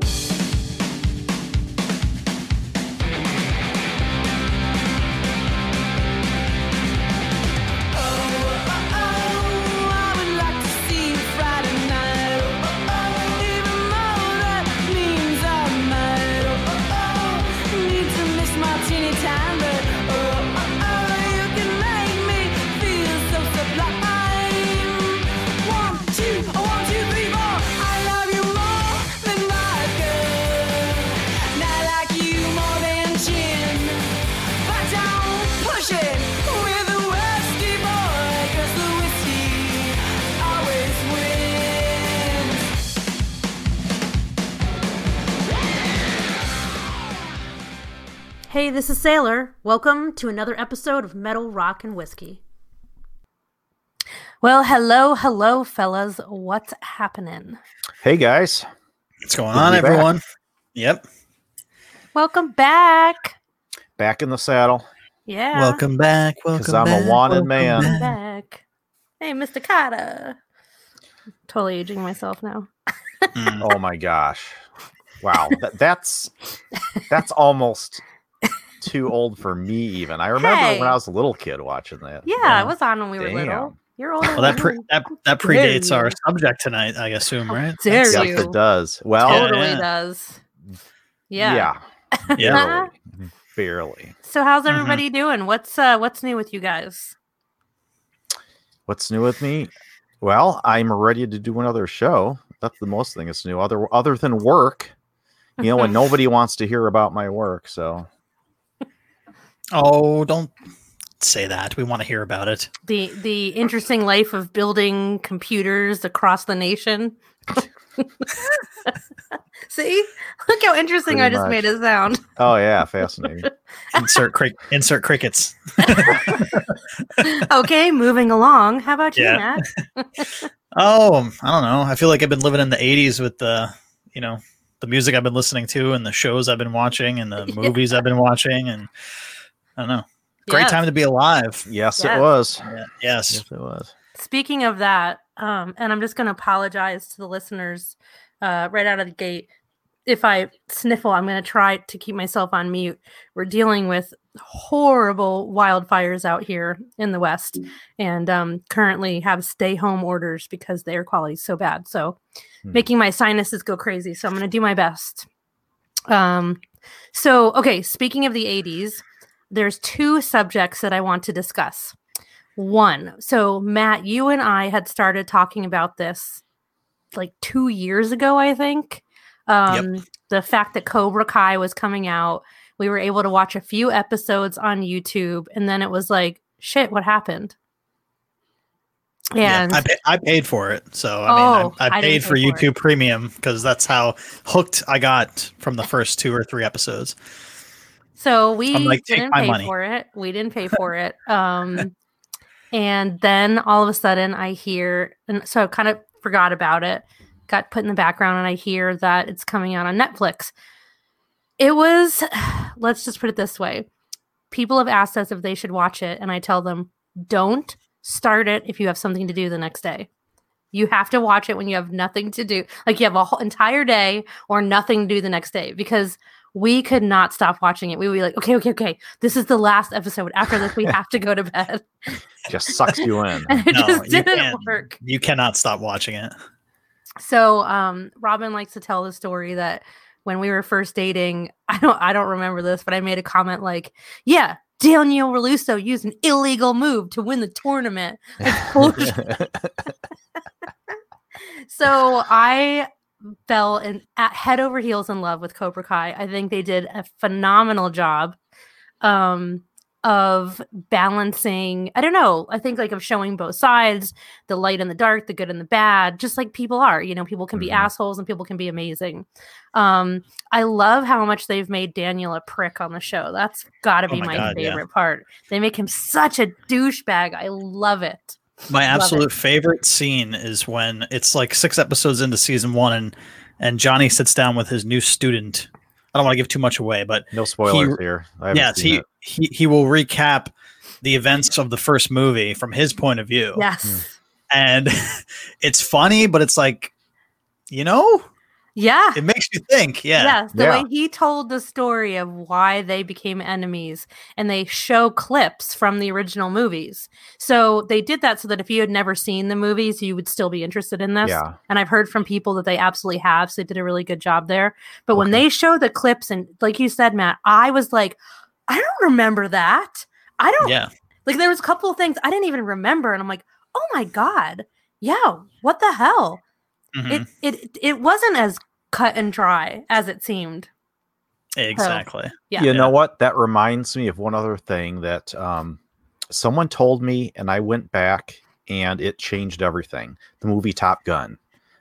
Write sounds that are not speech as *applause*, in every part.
Push Hey, this is Sailor. Welcome to another episode of Metal, Rock, and Whiskey. Well, hello, hello, fellas. What's happening? Hey guys, What's going Good on, be back. everyone? Yep. Welcome back. back in the saddle. Yeah. Welcome back. Welcome 'Cause I'm a wanted welcome man. Welcome back. back. Hey, Mr. Kotter. Totally aging myself now. Mm. Oh my gosh, wow, that, that's that's almost too old for me. Even I remember Hey. when I was a little kid watching that. Yeah, Yeah. I was on when we were little. You're older. Well, that pre- that that predates our subject tonight, I assume, right? dare That's- you. Yes, it does. Well, Yeah, totally yeah. does. Yeah. yeah, Yeah. *laughs* barely, barely. So how's Mhm. everybody doing? What's uh what's new with you guys? What's new with me? Well, I'm ready to do another show. That's the most thing that's new. Other other than work, you know, and *laughs* nobody wants to hear about my work. So Oh, don't say that. We want to hear about it. The the interesting life of building computers across the nation. *laughs* See? Look how interesting I just much. made it sound. oh yeah, fascinating. *laughs* Insert crick insert crickets. *laughs* okay, moving along. How about you, Yeah. Matt? Oh, I don't know. I feel like I've been living in the '80s with the, you know, the music I've been listening to and the shows I've been watching and the Yeah. movies I've been watching, and I don't know. Great Yes. time to be alive. Yes, Yes. it was. Yeah, Yes. Yes, it was. Speaking of that, um, and I'm just going to apologize to the listeners uh, right out of the gate. If I sniffle, I'm going to try to keep myself on mute. We're dealing with horrible wildfires out here in the West and um, currently have stay home orders because the air quality is so bad. So, Hmm. making my sinuses go crazy. So, I'm going to do my best. Um, so, okay, speaking of the 80s, there's two subjects that I want to discuss. One, so Matt, you and I had started talking about this like two years ago, I think. Um, The fact that Cobra Kai was coming out, we were able to watch a few episodes on YouTube, and then it was like, shit, what happened? Yeah, And I, pa- I paid for it, so I Oh, mean, I, I I paid pay for. YouTube Premium because that's how hooked I got from the *laughs* first two or three episodes. So we like, didn't pay money." for it. We didn't pay for it. *laughs* Um, and then all of a sudden, I hear, and so I kind of forgot about it. Got put in the background, and I hear that it's coming out on Netflix. It was, *sighs* let's just put it this way: people have asked us if they should watch it, and I tell them, don't start it if you have something to do the next day. You have to watch it when you have nothing to do, like you have a whole entire day or nothing to do the next day, because we could not stop watching it. We would be like, okay, okay, okay, this is the last episode. After this, we *laughs* have to go to bed. Just sucks you in. *laughs* And it No, just you didn't can't. work. You cannot stop watching it. So um Robin likes to tell the story that when we were first dating, *laughs* I don't I don't remember this, but I made a comment like, yeah, Daniel LaRusso used an illegal move to win the tournament. It's bullshit. so I fell in at head over heels in love with Cobra Kai. I think they did a phenomenal job um of balancing I don't know, I think like of showing both sides, the light and the dark, the good and the bad, just like people are, you know, people can be Mhm. assholes and people can be amazing. Um I love how much they've made Daniel a prick on the show. That's got to Oh be my my, God, yeah. favorite part. They make him such a douchebag. I love it. My absolute favorite scene is when it's like six episodes into season one, and and Johnny sits down with his new student. I don't want to give too much away, but no spoilers here. I haven't yes, seen he, it. he he will recap the events of the first movie from his point of view. Yes. Hmm. and *laughs* it's funny, but it's like, you know, Yeah. It makes you think. Yeah. Yes, the Yeah. way he told the story of why they became enemies, and they show clips from the original movies. So they did that so that if you had never seen the movies, you would still be interested in this. Yeah. And I've heard from people that they absolutely have, so they did a really good job there. But when they show the clips, and like you said, Matt, I was like, I don't remember that. I don't Yeah. like. There was a couple of things I didn't even remember, and I'm like, oh my god, yeah, what the hell? Mhm. It it it wasn't as cut and dry as it seemed. Exactly. Yeah. You know what? That reminds me of one other thing that um, someone told me, and I went back and it changed everything. The movie Top Gun.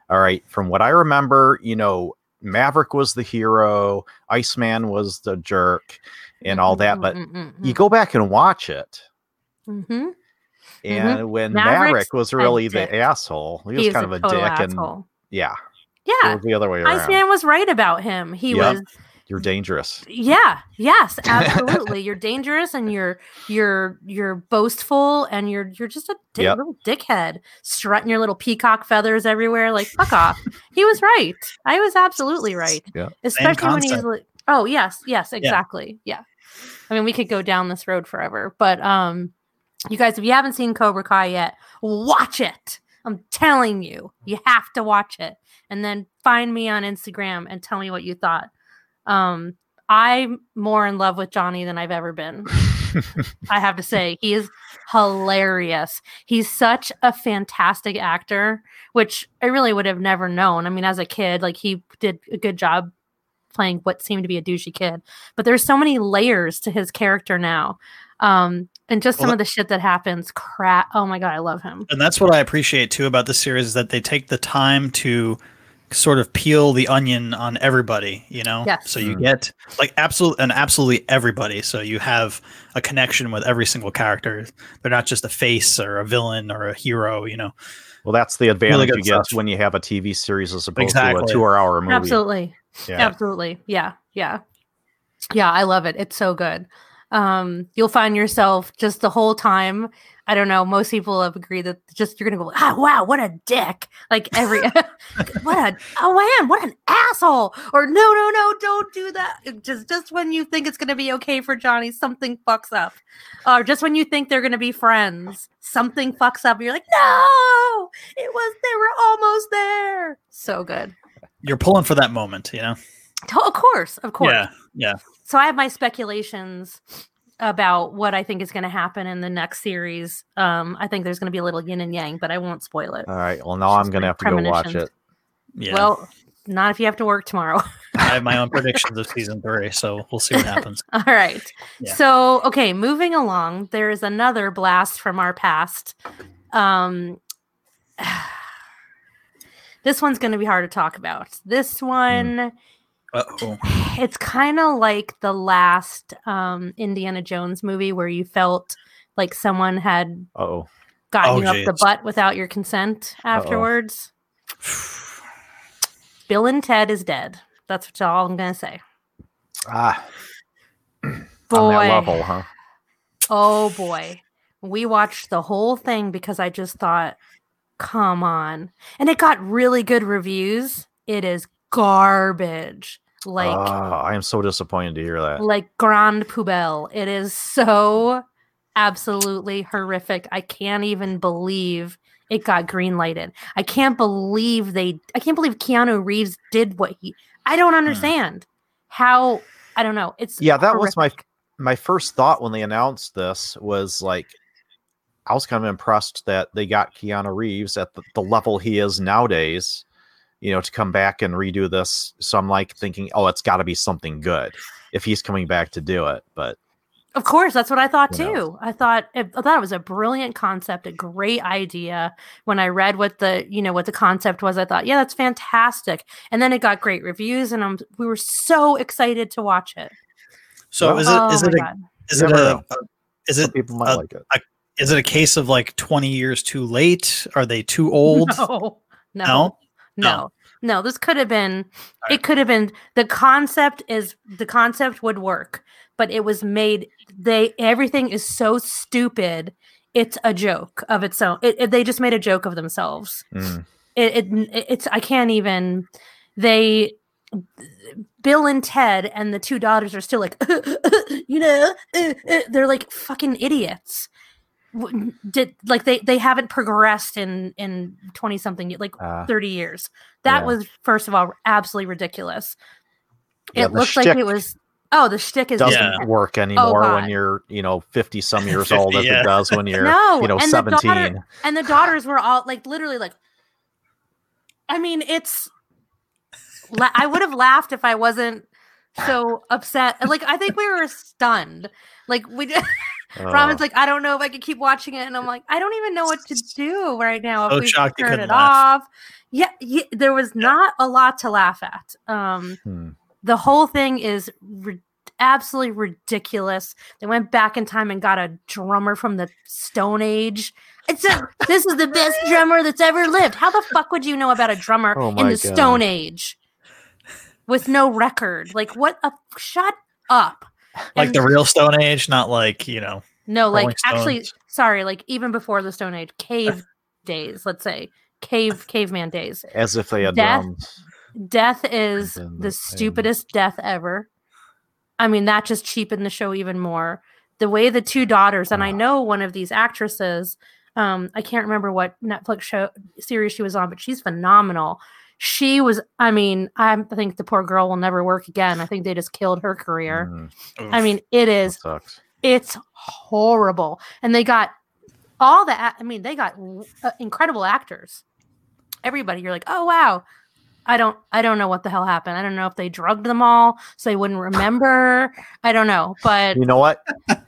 All right. From what I remember, you know, Maverick was the hero, Iceman was the jerk, and all that. But you go back and watch it. hmm And when Maverick's Maverick was a really dick. the asshole, he was He's kind of a total dick. And yeah, it Yeah, the other way around. Iceman was right about him. He Yep. was You're dangerous. Yeah, yes, *laughs* absolutely. you're dangerous and you're you're you're boastful and you're you're just a dick, Yep. little dickhead, strutting your little peacock feathers everywhere. Like fuck off. He was right. I was absolutely right. Yeah. Especially when he's like, oh yes, yes, exactly. Yeah. I mean, we could go down this road forever, but um, you guys, if you haven't seen Cobra Kai yet, watch it. I'm telling you, you have to watch it, and then find me on Instagram and tell me what you thought. Um, I'm more in love with Johnny than I've ever been. *laughs* I have to say, he is hilarious. He's such a fantastic actor, which I really would have never known. I mean, as a kid, like he did a good job playing what seemed to be a douchey kid, but there's so many layers to his character now. Um, and just some Well, of the shit that happens, crap. Oh my god, I love him. And that's what I appreciate too about this series is that they take the time to sort of peel the onion on everybody, you know? Yes. So you Mm. get like absolute and absolutely everybody. So you have a connection with every single character. They're not just a face or a villain or a hero, you know. Well, that's the advantage good you get stuff. when you have a TV series as opposed Exactly. to a two-hour movie. Absolutely. Yeah. Absolutely. Yeah. Yeah. Yeah. I love it. It's so good. Um, you'll find yourself just the whole time. I don't know. Most people have agreed that just you're gonna go, ah, wow, what a dick! Like every, *laughs* *laughs* what a, oh man, what an asshole! Or no, no, no, don't do that. Just, just when you think it's gonna be okay for Johnny, something fucks up. Or just when you think they're gonna be friends, something fucks up. You're like, no, it was. They were almost there. So good. You're pulling for that moment, you know? To- Of course, of course. Yeah. Yeah. So I have my speculations about what I think is going to happen in the next series. Um, I think there's going to be a little yin and yang, but I won't spoil it. All right. Well, now I'm gonna have to go watch it. Yeah. Well, not if you have to work tomorrow. *laughs* I have my own predictions of season three, so we'll see what *laughs* happens. All right. Yeah. So, okay, moving along, there is another blast from our past. Um, *sighs* this one's going to be hard to talk about. This one, Uh-oh. it's kind of like the last um, Indiana Jones movie where you felt like someone had Oh, gotten Oh, you up the butt without your consent afterwards. *sighs* Bill and Ted is dead. That's all I'm gonna say. ah, *clears throat* on Boy, that level, huh? oh boy, we watched the whole thing because I just thought, come on, and it got really good reviews. It is garbage, like Ah, I am so disappointed to hear that. like Grand Poubelle. It is so absolutely horrific. I can't even believe it got green lighted. I can't believe they I can't believe Keanu Reeves did what he I don't understand how I don't know. It's Yeah, that was my my first thought when they announced this was like I was kind of impressed that they got Keanu Reeves at the, the level he is nowadays, you know, to come back and redo this. So I'm like thinking, oh, it's got to be something good if he's coming back to do it. But Of course, that's what I thought too. knows? I thought it, I thought it was a brilliant concept, a great idea. When I read what the you know what the concept was, I thought, yeah, that's fantastic. And then it got great reviews, and I'm we were so excited to watch it. So Well- is it oh is my it a, is it a, a is some it people might uh, like it. is it a case of like 20 years too late? Are they too *laughs* old? No, no, No? No, no. This could have been. Alright. It could have been. The concept is the concept would work, but it was made. They everything is so stupid. It's a joke of its own. It, it- they just made a joke of themselves. Mm. It, it it's I can't even. they Bill and Ted and the two daughters are still like, *laughs* you know, uh, uh," they're like fucking idiots. W- Did like they they haven't progressed in in twenty something like Uh, thirty years. That yeah. was first of all absolutely ridiculous. Yeah, it the looked like it was. Oh, the shtick is doesn't Yeah. work anymore when you're, you know, 50 some *laughs* years 50, old as it does when you're, *laughs* No, you know, and the daughter- 17. and the daughters were all like literally like i mean it's la- i would have laughed if i wasn't so upset like i think we were stunned like we *laughs* just Robin's like, I don't know if I could keep watching it, and I'm like, I don't even know what to do right now. If we turn it laugh. off, yeah, yeah, there was not a lot to laugh at. Um, Hmm. the whole thing is ri- absolutely ridiculous. They went back in time and got a drummer from the Stone Age. It's a, this is the best *laughs* drummer that's ever lived. How the fuck would you know about a drummer Oh in the Stone Age with no record? Like what? A shut up. Like And- the real Stone Age, not like you know. no, like Rolling actually, sorry, like even before the Stone Age, cave *laughs* days. Let's say cave caveman days. As if they had Death- drums. Death is the the stupidest death ever. I mean, that just cheapened the show even more. The way the two daughters, and I Ah. know one of these actresses, um, I can't remember what Netflix show series she was on, but she's phenomenal. She was, I mean, I think the poor girl will never work again. I think they just killed her career. Mm, I mean, it that is sucks. it's horrible and they got all the i mean they got uh, incredible actors everybody you're like oh wow i don't i don't know what the hell happened i don't know if they drugged them all so they wouldn't remember i don't know but You know what? *laughs*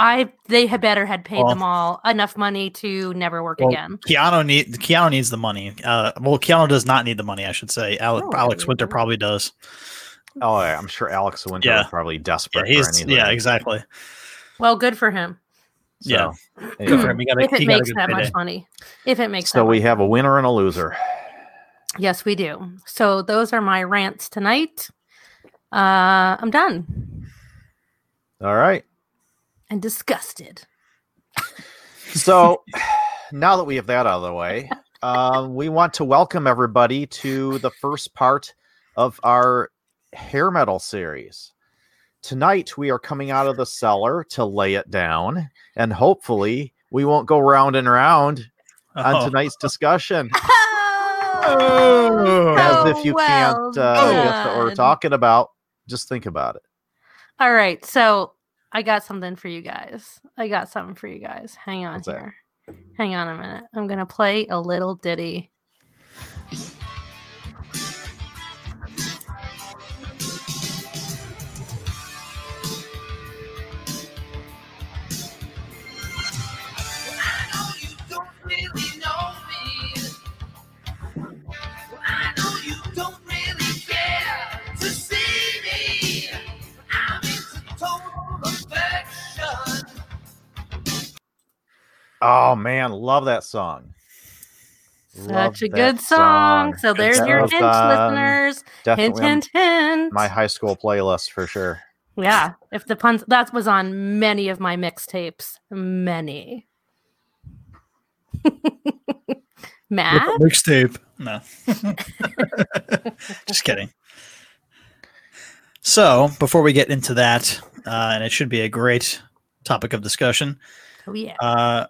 i they had better had paid Well- them all enough money to never work Well, again Keanu need Keanu needs the money. Uh, well, Keanu does not need the money. I should say. Ale- No, Alex I- Winter probably does. Oh, yeah, I'm sure Alex Winter Yeah. is probably Yeah, desperate for anything. yeah, exactly. well good for him So, yeah. anyway. Good for him. Got a, if it he got a makes that payday. much money if it makes So that we much have a winner and a loser. yes we do so those are my rants tonight uh i'm done All right. And disgusted So now that we have that out of the way, um, we want to welcome everybody to the first part of our hair metal series. Tonight, we are coming out of the cellar to lay it down, and hopefully, we won't go round and round on Oh. tonight's discussion. *laughs* Oh, As if you well can't uh, guess what we're talking about. Just think about it. All right, so I got something for you guys. I got something for you guys. Hang on What's that? here. Hang on a minute. I'm gonna play a little ditty. Oh man, love that song. Love Such a good song. So there's your That was, hint, listeners. Hint, Definitely on hint, hint. my high school playlist for sure. yeah, if the puns that was on many of my mixtapes. Many. *laughs* Matt? mixtape. No, *laughs* just kidding. So before we get into that, uh, and it should be a great topic of discussion. Oh yeah. Uh,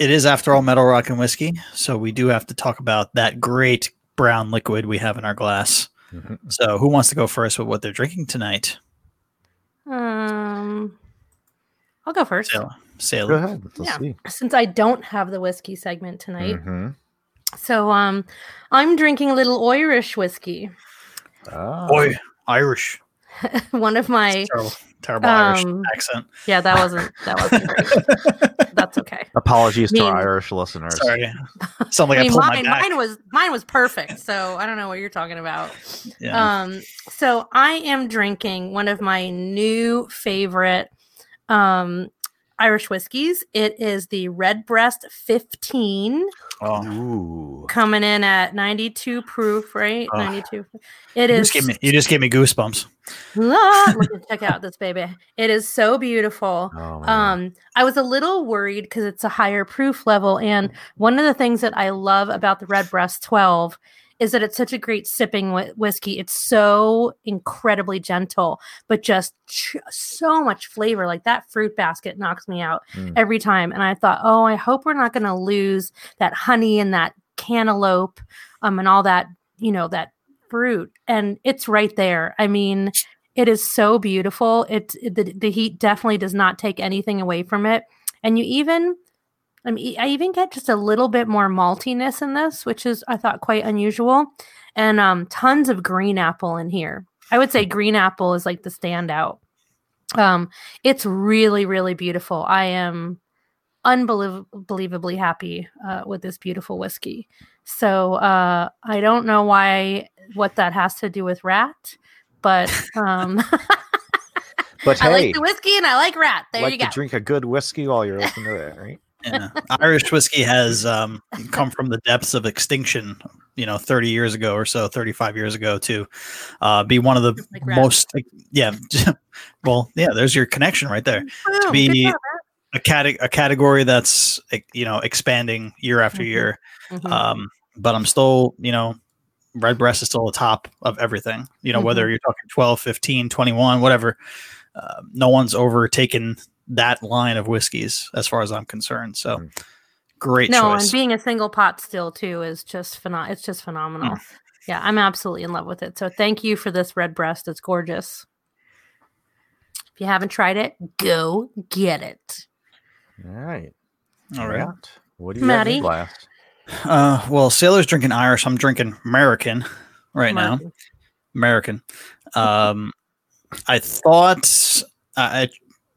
it is, after all, metal rock and whiskey, so we do have to talk about that great brown liquid we have in our glass. Mhm. So, who wants to go first with what they're drinking tonight? Um I'll go first. Sailor. Sailor. Go ahead. Let's Yeah. see. Since I don't have the whiskey segment tonight. Mhm. So um I'm drinking a little Irish whiskey. Ah. Boy, Irish. *laughs* One of my Terrible, terrible Irish Um, accent. yeah, that wasn't that wasn't great. *laughs* That's okay. Apologies to mean- our Irish listeners. Sorry. *laughs* Sound like I, I pulled mine, my back. mine was mine was perfect, so I don't know what you're talking about. yeah. Um, so I am drinking one of my new favorite um Irish whiskeys. It is the Redbreast 15 oh. Coming in at 92 proof, right? Oh. 92. It You is just, gave me, you just gave me goosebumps. Look check out this baby. It is so beautiful. *laughs* Oh. Um, I was a little worried because it's a higher proof level, and one of the things that I love about the Redbreast 12 is that it's such a great sipping whi- whiskey. It's so incredibly gentle, but just ch- so much flavor. Like that fruit basket knocks me out Mm. every time. And I thought, oh, I hope we're not going to lose that honey and that cantaloupe, um, and all that, you know, that fruit. And it's right there. I mean, it is so beautiful. It, it the, the heat definitely does not take anything away from it. And you even I mean, I even get just a little bit more maltiness in this, which is I thought quite unusual, and um, tons of green apple in here. I would say green apple is like the standout. Um, it's really, really beautiful. I am unbelievably happy uh, with this beautiful whiskey. So uh, I don't know why what that has to do with Ratt, but um, *laughs* But I hey, like the whiskey and I like Ratt. There like you to go. drink a good whiskey while you're listening to that, right? Yeah. Irish whiskey has um, come from the depths of extinction, you know, 30 years ago or so, 35 years ago to uh, be one of the Like most, yeah. *laughs* well, yeah, there's your connection right there. Wow, good be- job, A, cate- a category that's, you know, expanding year after Mhm. year. Mhm. Um, but I'm still, you know, Redbreast is still the top of everything, you know, whether you're talking 12, 15, 21, whatever. Uh, no one's overtaken that line of whiskeys as far as I'm concerned. So Mm. great no, choice. and being a single pot still too is just phenom- It's just phenomenal. Mm. Yeah, I'm absolutely in love with it. So thank you for this Redbreast. It's gorgeous. If you haven't tried it, go get it. All right. All right. What do you have in Maddie? your glass? Uh, well, Sailor's drinking Irish. I'm drinking American right now. American. Um, I thought I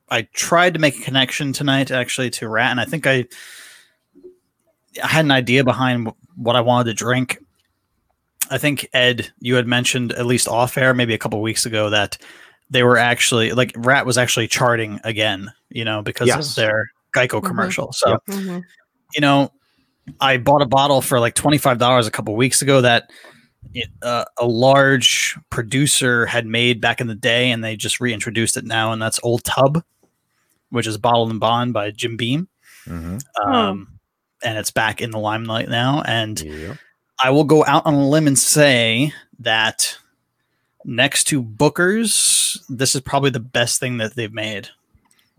I tried to make a connection tonight actually to Ratt, and I think I I had an idea behind what I wanted to drink. I think Ed, you had mentioned at least off air, maybe a couple weeks ago, that they were actually like Ratt was actually charting again, you know, because Yes. of their Geico Mhm. commercial. So Yep. Mhm. you know, I bought a bottle for like twenty five dollars a couple weeks ago that uh, a large producer had made back in the day, and they just reintroduced it now, and that's Old Tub, which is bottled and bond by Jim Beam, Mm-hmm. um, and it's back in the limelight now. And Yeah. I will go out on a limb and say that next to Booker's, this is probably the best thing that they've made.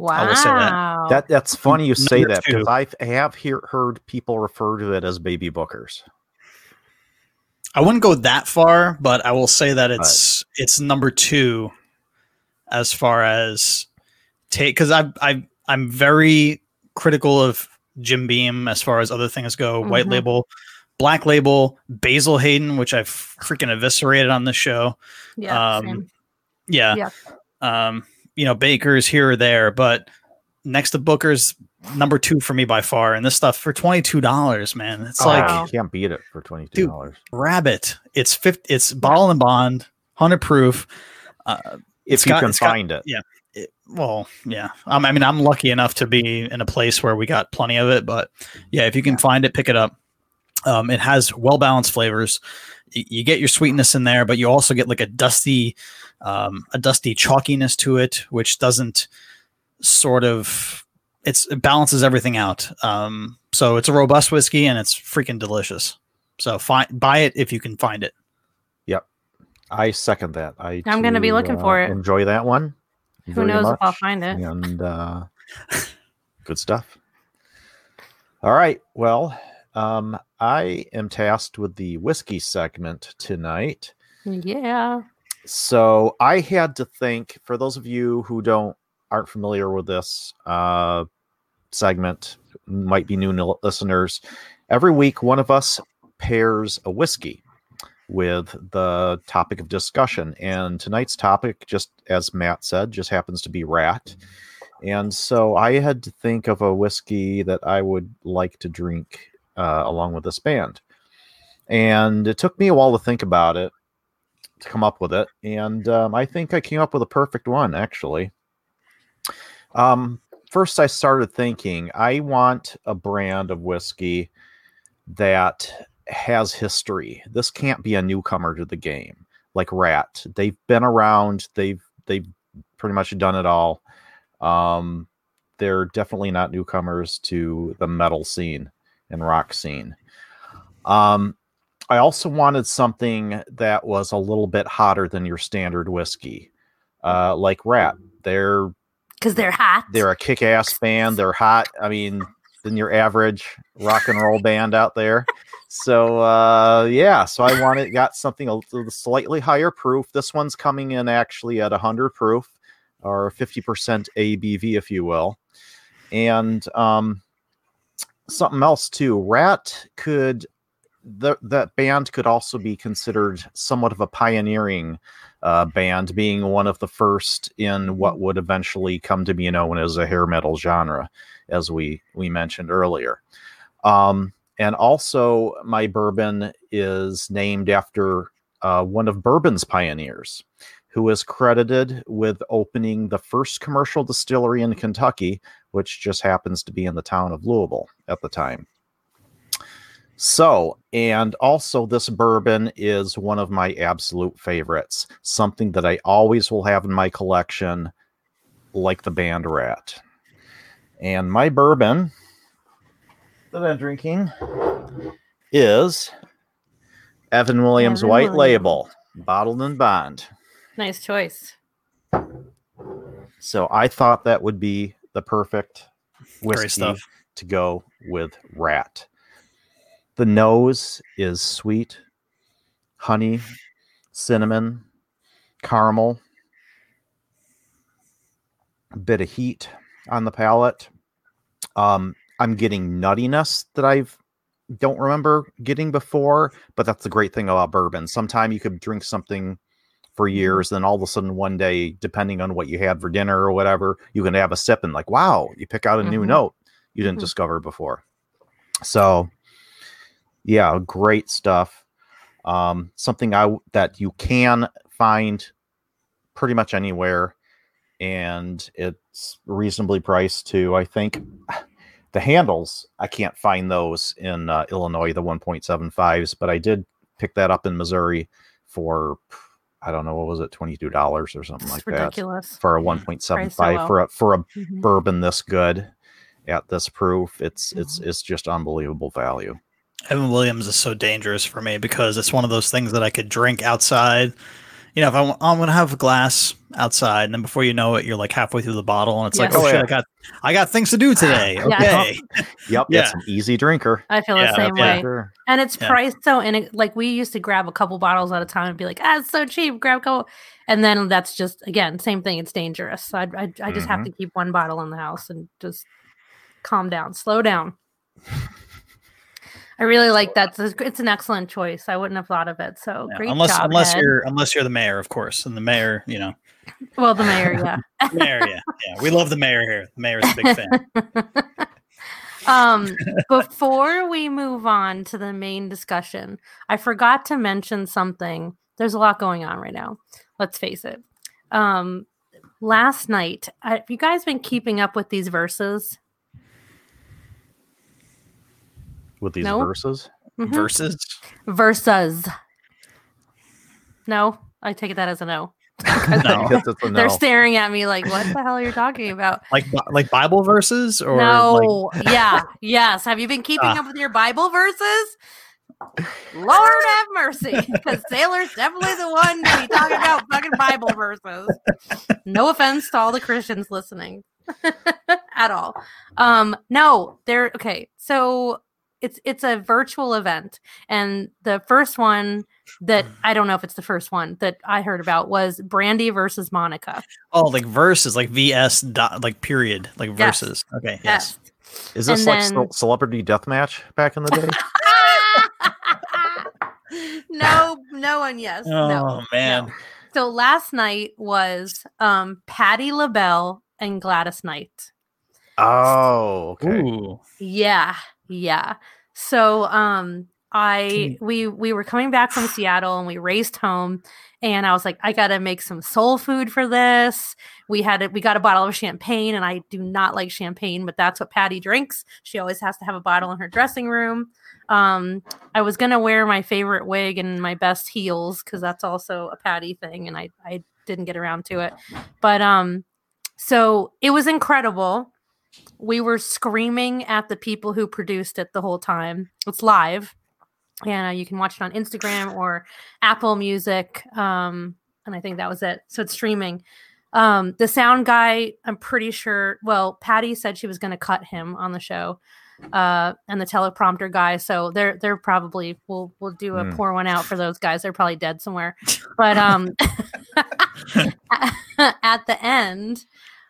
I will say that. Wow. That that's funny you say Number that because. I have hear, heard people refer to it as baby Booker's. I wouldn't go that far, but I will say that it's it's number two as far as take because I I I'm very critical of Jim Beam as far as other things go. White Mhm. label, black label, Basil Hayden, which I've freaking eviscerated on this show. yeah. um, same. Yeah. Yeah. Um, you know, Baker's here or there, but next to Booker's number two for me by far. And this stuff for twenty two dollars, man. It's Oh, like you can't beat it for twenty two dollars. rabbit. It's fifty. It's bottle and bond, hundred proof. Uh, If It's you got- can it's got- find it. yeah. It, well, yeah. Um, I mean, I'm lucky enough to be in a place where we got plenty of it, but yeah, if you can find it, pick it up. Um, it has well balanced flavors. Y- you get your sweetness in there, but you also get like a dusty, um, a dusty chalkiness to it, which doesn't sort of it's it balances everything out. Um, so it's a robust whiskey and it's freaking delicious. So find buy it if you can find it. Yep, I second that. I I'm gonna be looking uh, for it. Enjoy that one. Who knows if I'll find it? And uh, *laughs* good stuff. All right. Well, um, I am tasked with the whiskey segment tonight. Yeah. So I had to think for those of you who don't aren't familiar with this uh, segment, might be new listeners. Every week, one of us pairs a whiskey with the topic of discussion, and tonight's topic, just as Matt said, just happens to be Ratt. And so I had to think of a whiskey that I would like to drink uh, along with this band. And it took me a while to think about it to come up with it, and um, I think I came up with a perfect one actually. Um, first, I started thinking I want a brand of whiskey that has history. This can't be a newcomer to the game, like Ratt. They've been around. They've they've pretty much done it all. Um, they're definitely not newcomers to the metal scene and rock scene. Um, I also wanted something that was a little bit hotter than your standard whiskey, uh, like Ratt. They're Because they're hot. they're a kick-ass band. They're hot. I mean, than your average rock and roll band out there. So uh, yeah, so I wanted got something a little slightly higher proof. This one's coming in actually at 100 proof or 50% ABV, if you will, and um, something else too. Ratt could the, that band could also be considered somewhat of a pioneering uh, band, being one of the first in what would eventually come to be known as a hair metal genre, as we we mentioned earlier. Um, and also, my bourbon is named after uh, one of bourbon's pioneers, who is credited with opening the first commercial distillery in Kentucky, which just happens to be in the town of Louisville at the time. So, and also, this bourbon is one of my absolute favorites, something that I always will have in my collection, like the band Ratt. And my bourbon that I'm drinking is Evan Williams Evan White Williams. Label, bottled and bond. nice choice. So I thought that would be the perfect Great whiskey stuff. to go with Ratt. The nose is sweet, honey, cinnamon, caramel, a bit of heat on the palate. Um, I'm getting nuttiness that I've don't remember getting before, but that's the great thing about bourbon. Sometime you could drink something for years, then all of a sudden one day, depending on what you had for dinner or whatever, you can have a sip and like, wow, you pick out a new Mhm. note you didn't Mhm. discover before. So, yeah, great stuff. Um, something I that you can find pretty much anywhere, and it's reasonably priced too. I think the handles I can't find those in uh, Illinois, the 1.75s, but I did pick that up in Missouri for I don't know what was it, twenty two dollars or something It's like that ridiculous. for a Yeah, 1.75 well. for a for a Mhm. bourbon this good at this proof. It's it's Mm-hmm. it's just unbelievable value. Evan Williams is so dangerous for me because it's one of those things that I could drink outside. You know, if I, wa- I'm going to have a glass outside, and then before you know it, you're like halfway through the bottle, and it's like, oh, Oh, shit, yeah. I got, I got things to do today. Yeah. Okay, Yep, *laughs* Yeah. it's an easy drinker. I feel Yeah, the same yeah. way. Sure. And it's Yeah. priced so and it, like we used to grab a couple bottles at a time and be like, ah, it's so cheap, grab a couple. And then that's just again, same thing, it's dangerous. So I I, I just have Mhm. to keep one bottle in the house and just calm down, slow down. I really like that. It's an excellent choice. I wouldn't have thought of it. So Yeah, great unless job, unless Ed. you're unless you're the mayor, of course, and the mayor, you know, *laughs* well, the mayor, *laughs* yeah. mayor, yeah, yeah, we love the mayor here. The mayor's a big fan. *laughs* um before we move on to the main discussion i forgot to mention something there's a lot going on right now let's face it um last night I- have you guys been keeping up with these verses With these No. verses. Mhm. Versus, verses. No? I take it that as a no. *laughs* *laughs* No, Yes, it's a they're staring at me like what the hell are you talking about? *laughs* Like like Bible verses or like, no yeah. Yes. Have you been keeping Ah. up with your bible verses? Lord have mercy because sailor's definitely the one to be talking about fucking bible verses. No offense to all the christians listening at all. Um no they're okay so it's it's a virtual event and the first one that *sighs* i don't know if it's the first one that i heard about was brandy versus monica oh, like versus like VS dot, like period, like Yes. verses. Okay, yes. yes Is this and like then- ce- celebrity deathmatch back in the day? *laughs* *laughs* no, no one. Yes, Oh no. man, So last night was um Patti LaBelle and Gladys Knight. oh, okay. ooh, Yeah, yeah. So um I we we were coming back from *sighs* Seattle and we raced home and I was like I got to make some soul food for this. We had it we got a bottle of champagne and I do not like champagne but that's what Patti drinks. She always has to have a bottle in her dressing room. Um I was going to wear my favorite wig and my best heels cuz that's also a Patti thing and I I didn't get around to it. But um so it was incredible we were screaming at the people who produced it the whole time. It's live. and uh, you can watch it on Instagram or Apple Music. Um, and I think that was it. So it's streaming. Um, the sound guy, I'm pretty sure. Well, Patti said she was going to cut him on the show, uh, and the teleprompter guy. So they're they're probably we'll we'll do a pour one out for those guys. They're probably dead somewhere. But um, *laughs* *laughs* at the end,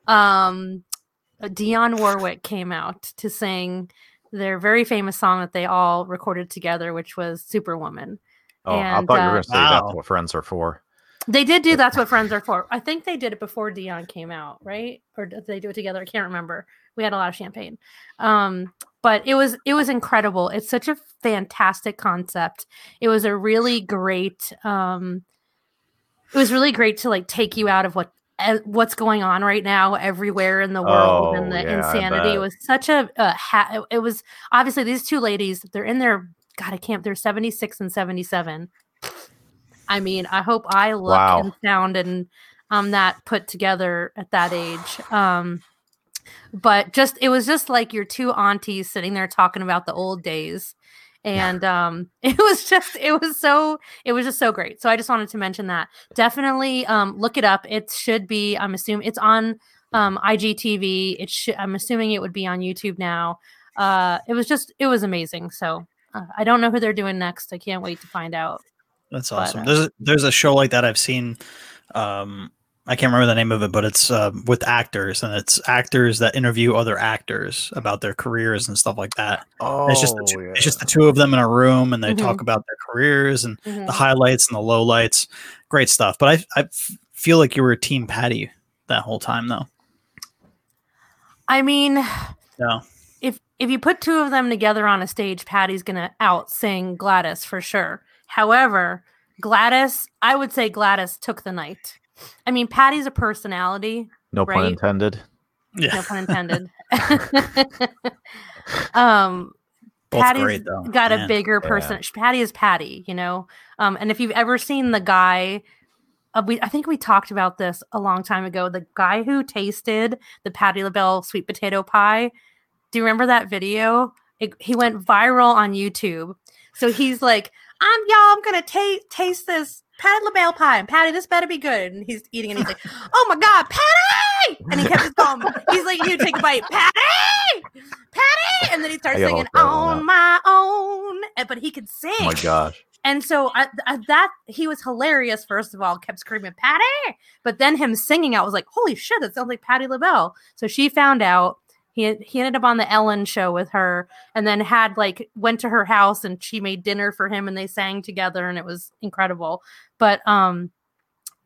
um, Dionne Warwick came out to sing their very famous song that they all recorded together, which was Superwoman. Oh, I And, thought you were uh, going to say Wow. that's what friends are for. They did do that's what friends are for. I think they did it before Dionne came out, right? Or did they do it together? I can't remember. We had a lot of champagne. Um, but it was it was incredible. It's such a fantastic concept. It was a really great um it was really great to like take you out of what what's going on right now everywhere in the world and Oh, the yeah, insanity. It was such a, a ha- it was obviously these two ladies, they're in their god, I can't they're 76 and 77. I mean, I hope I look Wow. and sound and um that put together at that age. Um but just it was just like your two aunties sitting there talking about the old days. And um *laughs* it was just it was so it was just so great. So I just wanted to mention that. Definitely um look it up. It should be I'm assuming it's on um IGTV. It should I'm assuming it would be on YouTube now. Uh it was just it was amazing. So uh, I don't know who they're doing next. I can't wait to find out. That's But, awesome. uh, there's a, there's a show like that I've seen. Um, I can't remember the name of it, but it's um, with actors, and it's actors that interview other actors about their careers and stuff like that. Oh, And it's just the two, it's just the two of them in a room, and they talk about their careers and Mhm. the highlights and the lowlights. Great stuff. But I I feel like you were a Team Patti that whole time, though. I mean, No. if if you put two of them together on a stage, Patti's gonna out sing Gladys for sure. However, Gladys, I would say Gladys took the night. I mean, Patti's a personality, no pun intended. Yeah. no pun intended. *laughs* *laughs* um, Both Patti's great though. got a Man. bigger Yeah. person. Patti is Patti, you know. Um, and if you've ever seen the guy, uh, we I think we talked about this a long time ago. The guy who tasted the Patti LaBelle sweet potato pie. Do you remember that video? It, he went viral on YouTube. So he's like, "I'm y'all. I'm gonna taste taste this Patti LaBelle pie, and Patti, this better be good." And he's eating, and he's like, "Oh my god, Patti!" And he kept his going. He's like, "You take a bite, Patti, Patti," and then he starts singing look that one "On. My Own," and- but he could sing. Oh my gosh. And so I, I, that he was hilarious. First of all, kept screaming Patti, but then him singing out was like, "Holy shit, that sounds like Patti LaBelle." So she found out. He he ended up on the Ellen show with her, and then had like went to her house and she made dinner for him, and they sang together, and it was incredible. But um,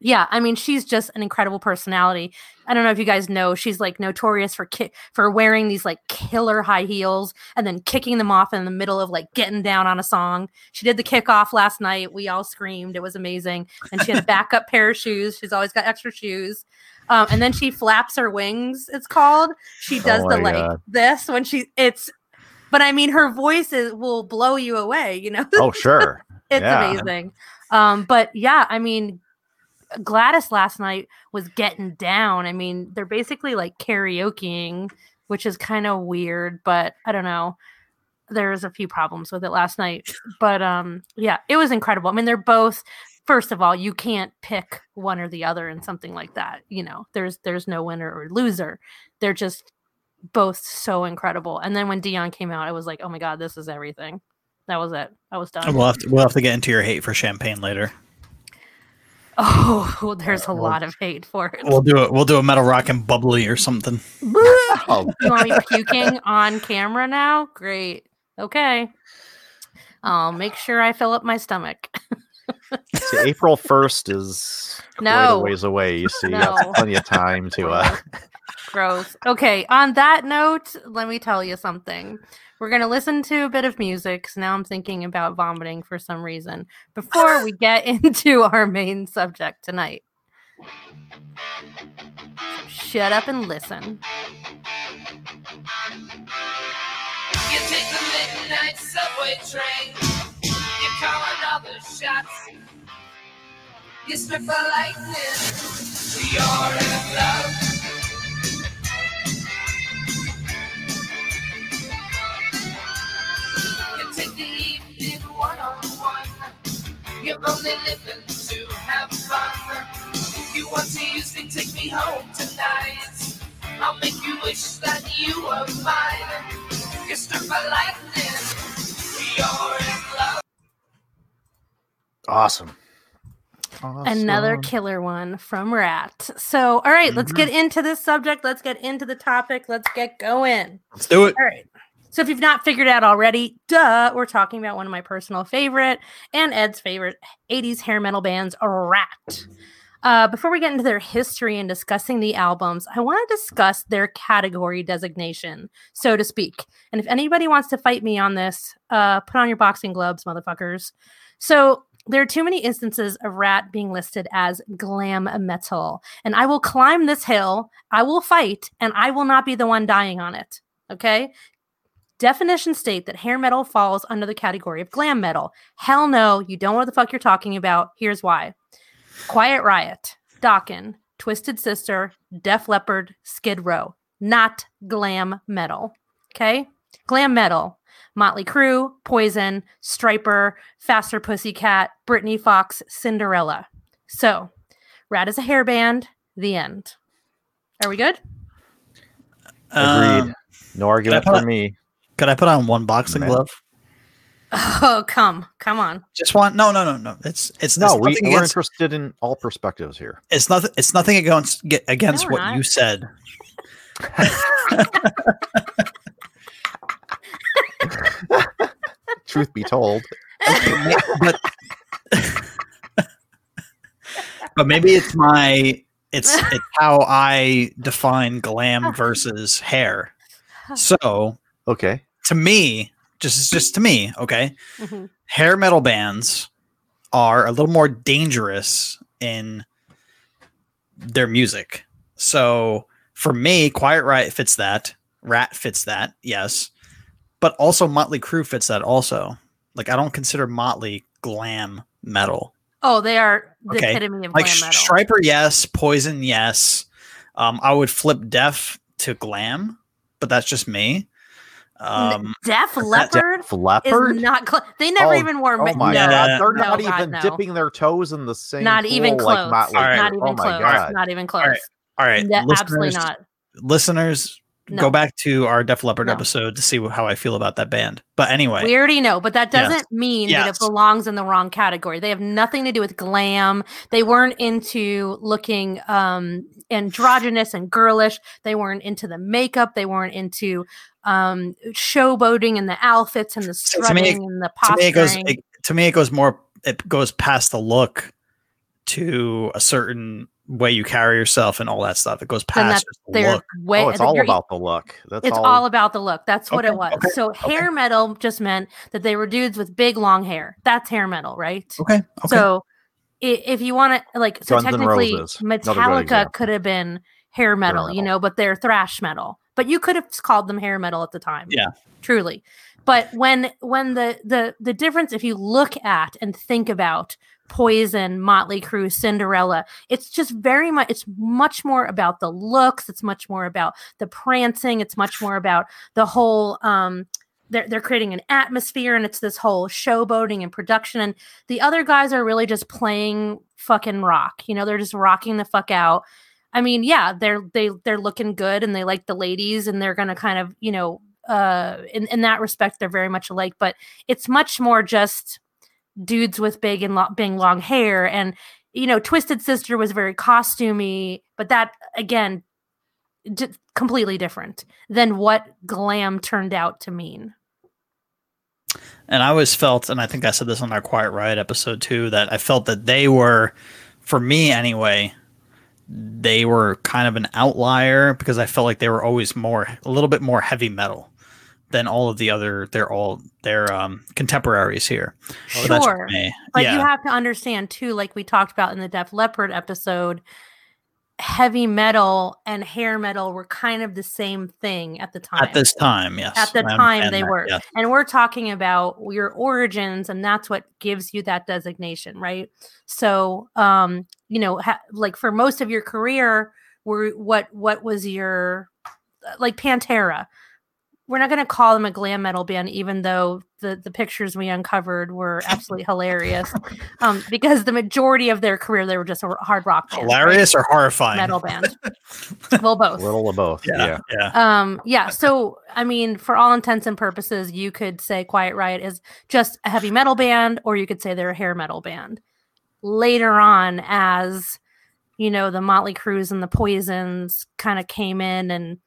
yeah, I mean, she's just an incredible personality. I don't know if you guys know, she's like notorious for ki- for wearing these like killer high heels and then kicking them off in the middle of like getting down on a song. She did the kickoff last night. We all screamed. It was amazing. And she has a backup *laughs* pair of shoes. She's always got extra shoes. Um, and then she flaps her wings. It's called. She does Oh the like God. this when she. It's. But I mean, her voice is, will blow you away. You know. Oh sure. *laughs* It's Yeah. amazing. Um, but yeah, I mean, Gladys last night was getting down. I mean, they're basically like karaokeing, which is kind of weird, but I don't know. There's a few problems with it last night, *laughs* but um, yeah, it was incredible. I mean, they're both. First of all, you can't pick one or the other in something like that. You know, there's there's no winner or loser. They're just both so incredible. And then when Dionne came out, I was like, oh my god, this is everything. That was it. I was done. We'll have to, we'll have to get into your hate for champagne later. Oh, there's a well- lot of hate for it. We'll do it. We'll do a metal rock and bubbly or something. Oh, *laughs* you want me puking on camera now? Great. Okay. I'll make sure I fill up my stomach. *laughs* see, April first is quite No. a ways away. You see, you No. have plenty of time to. Uh, *laughs* Gross. Okay. On that note, let me tell you something. We're going to listen to a bit of music 'cause now I'm thinking about vomiting for some reason before we *laughs* get *laughs* into our main subject tonight. Shut up and listen. You take the midnight subway train. You call another shots. You strip lightning. You're in love. Only living to have fun. If you want to use me, take me home tonight. I'll make you wish that you were mine. You're struck by lightning. You're in love. Awesome. Another killer one from Ratt. So, all right, let's Mm-hmm. get into this subject. Let's get into the topic. Let's get going. Let's do it. All right. So, if you've not figured out already, duh, we're talking about one of my personal favorite and Ed's favorite 80s hair metal bands, Ratt. Uh, before we get into their history and discussing the albums, I want to discuss their category designation, so to speak. And if anybody wants to fight me on this, uh, put on your boxing gloves, motherfuckers. So, there are too many instances of Ratt being listed as glam metal. And I will climb this hill, I will fight, and I will not be the one dying on it. Okay? Definitions state that hair metal falls under the category of glam metal. Hell no, you don't know what the fuck you're talking about. Here's why Quiet Riot, Dokken, Twisted Sister, Def Leppard, Skid Row. Not glam metal. Okay? Glam metal. Motley Crue, Poison, Stryper, Faster Pussycat, Britny Fox, Cinderella. So, Ratt is a hair band. The end. Are we good? Agreed. Um, no argument put for me. Could I put on one boxing Man. glove? Oh, come, come on. Just one? No, no, no, no. It's it's No, it's we, nothing we're against, interested in all perspectives here. it's nothing. It's nothing against against No, what not. you said. *laughs* Truth be told, but *laughs* but maybe it's my it's it's how I define glam versus hair. *sighs* So okay. To me, just just to me, okay, Mhm. hair metal bands are a little more dangerous in their music. So for me, Quiet Riot fits that. Ratt fits that, yes. But also Motley Crue fits that also. Like I don't consider Motley glam metal. Oh, they are the Okay. epitome of Like glam metal. Stryper, yes. Poison, yes. Um, I would flip Def to glam, but that's just me. Um, Def Leppard Def Leppard? is not. Cl- they never Oh, even wore. Oh my Yeah. god, no, they're no, not God, even no. dipping their toes in the same Not even close. like Motley. All right. Not even oh close. god. Not even close. All right. all right, Ne- absolutely not. Listeners, No. go back to our Def Leppard No. episode to see how I feel about that band. But anyway, We already know, but that doesn't mean that it belongs in the wrong category. They have nothing to do with glam. They weren't into looking um androgynous and girlish. They weren't into the makeup. They weren't into um showboating and the outfits and the to me, strutting and the to me it goes posturing. it, to me it goes more it goes past the look to a certain way you carry yourself and all that stuff. It goes past just the look. way oh, it's all about the look. That's It's all. all about the look. That's what Okay, it was. okay, so hair metal just meant that they were dudes with big long hair. That's hair metal, right? Okay. Okay. So if you want to like so Guns technically Roses, another good Metallica could have been hair metal, you metal. know, but they're thrash metal. But you could have called them hair metal at the time. Yeah. Truly. But when when the the the difference if you look at and think about Poison, Motley Crue, Cinderella, it's just very much it's much more about the looks, it's much more about the prancing, it's much more about the whole um they're, they're creating an atmosphere and it's this whole showboating and production. And the other guys are really just playing fucking rock you know they're just rocking the fuck out. I mean yeah they're they they're looking good and they like the ladies and they're gonna kind of you know uh in, in that respect they're very much alike but it's much more just dudes with big and lo- big long hair. And you know twisted sister was very costumey but that again d- completely different than what glam turned out to mean. And I always felt, and I think I said this on our Quiet Riot episode too, that I felt that they were, for me anyway, they were kind of an outlier because I felt like they were always more, a little bit more heavy metal than all of the other, they're all their um, contemporaries here. So that's Sure. me. But yeah. you have to understand too, like we talked about in the Def Leppard episode, heavy metal and hair metal were kind of the same thing at the time. at this time, yes. At the time, they that, were. yes. And we're talking about your origins, and that's what gives you that designation, right? So, um, you know, ha- like for most of your career, were what what was your like Pantera? We're not going to call them a glam metal band, even though the the pictures we uncovered were absolutely hilarious. *laughs* Um, because the majority of their career, they were just a hard rock band, right? Hilarious or horrifying? metal band. *laughs* well, A both. little of both. Yeah, Yeah. yeah. Um, yeah. So, I mean, for all intents and purposes, you could say Quiet Riot is just a heavy metal band, or you could say they're a hair metal band. Later on, as you know, the Motley Crues and the Poisons kind of came in and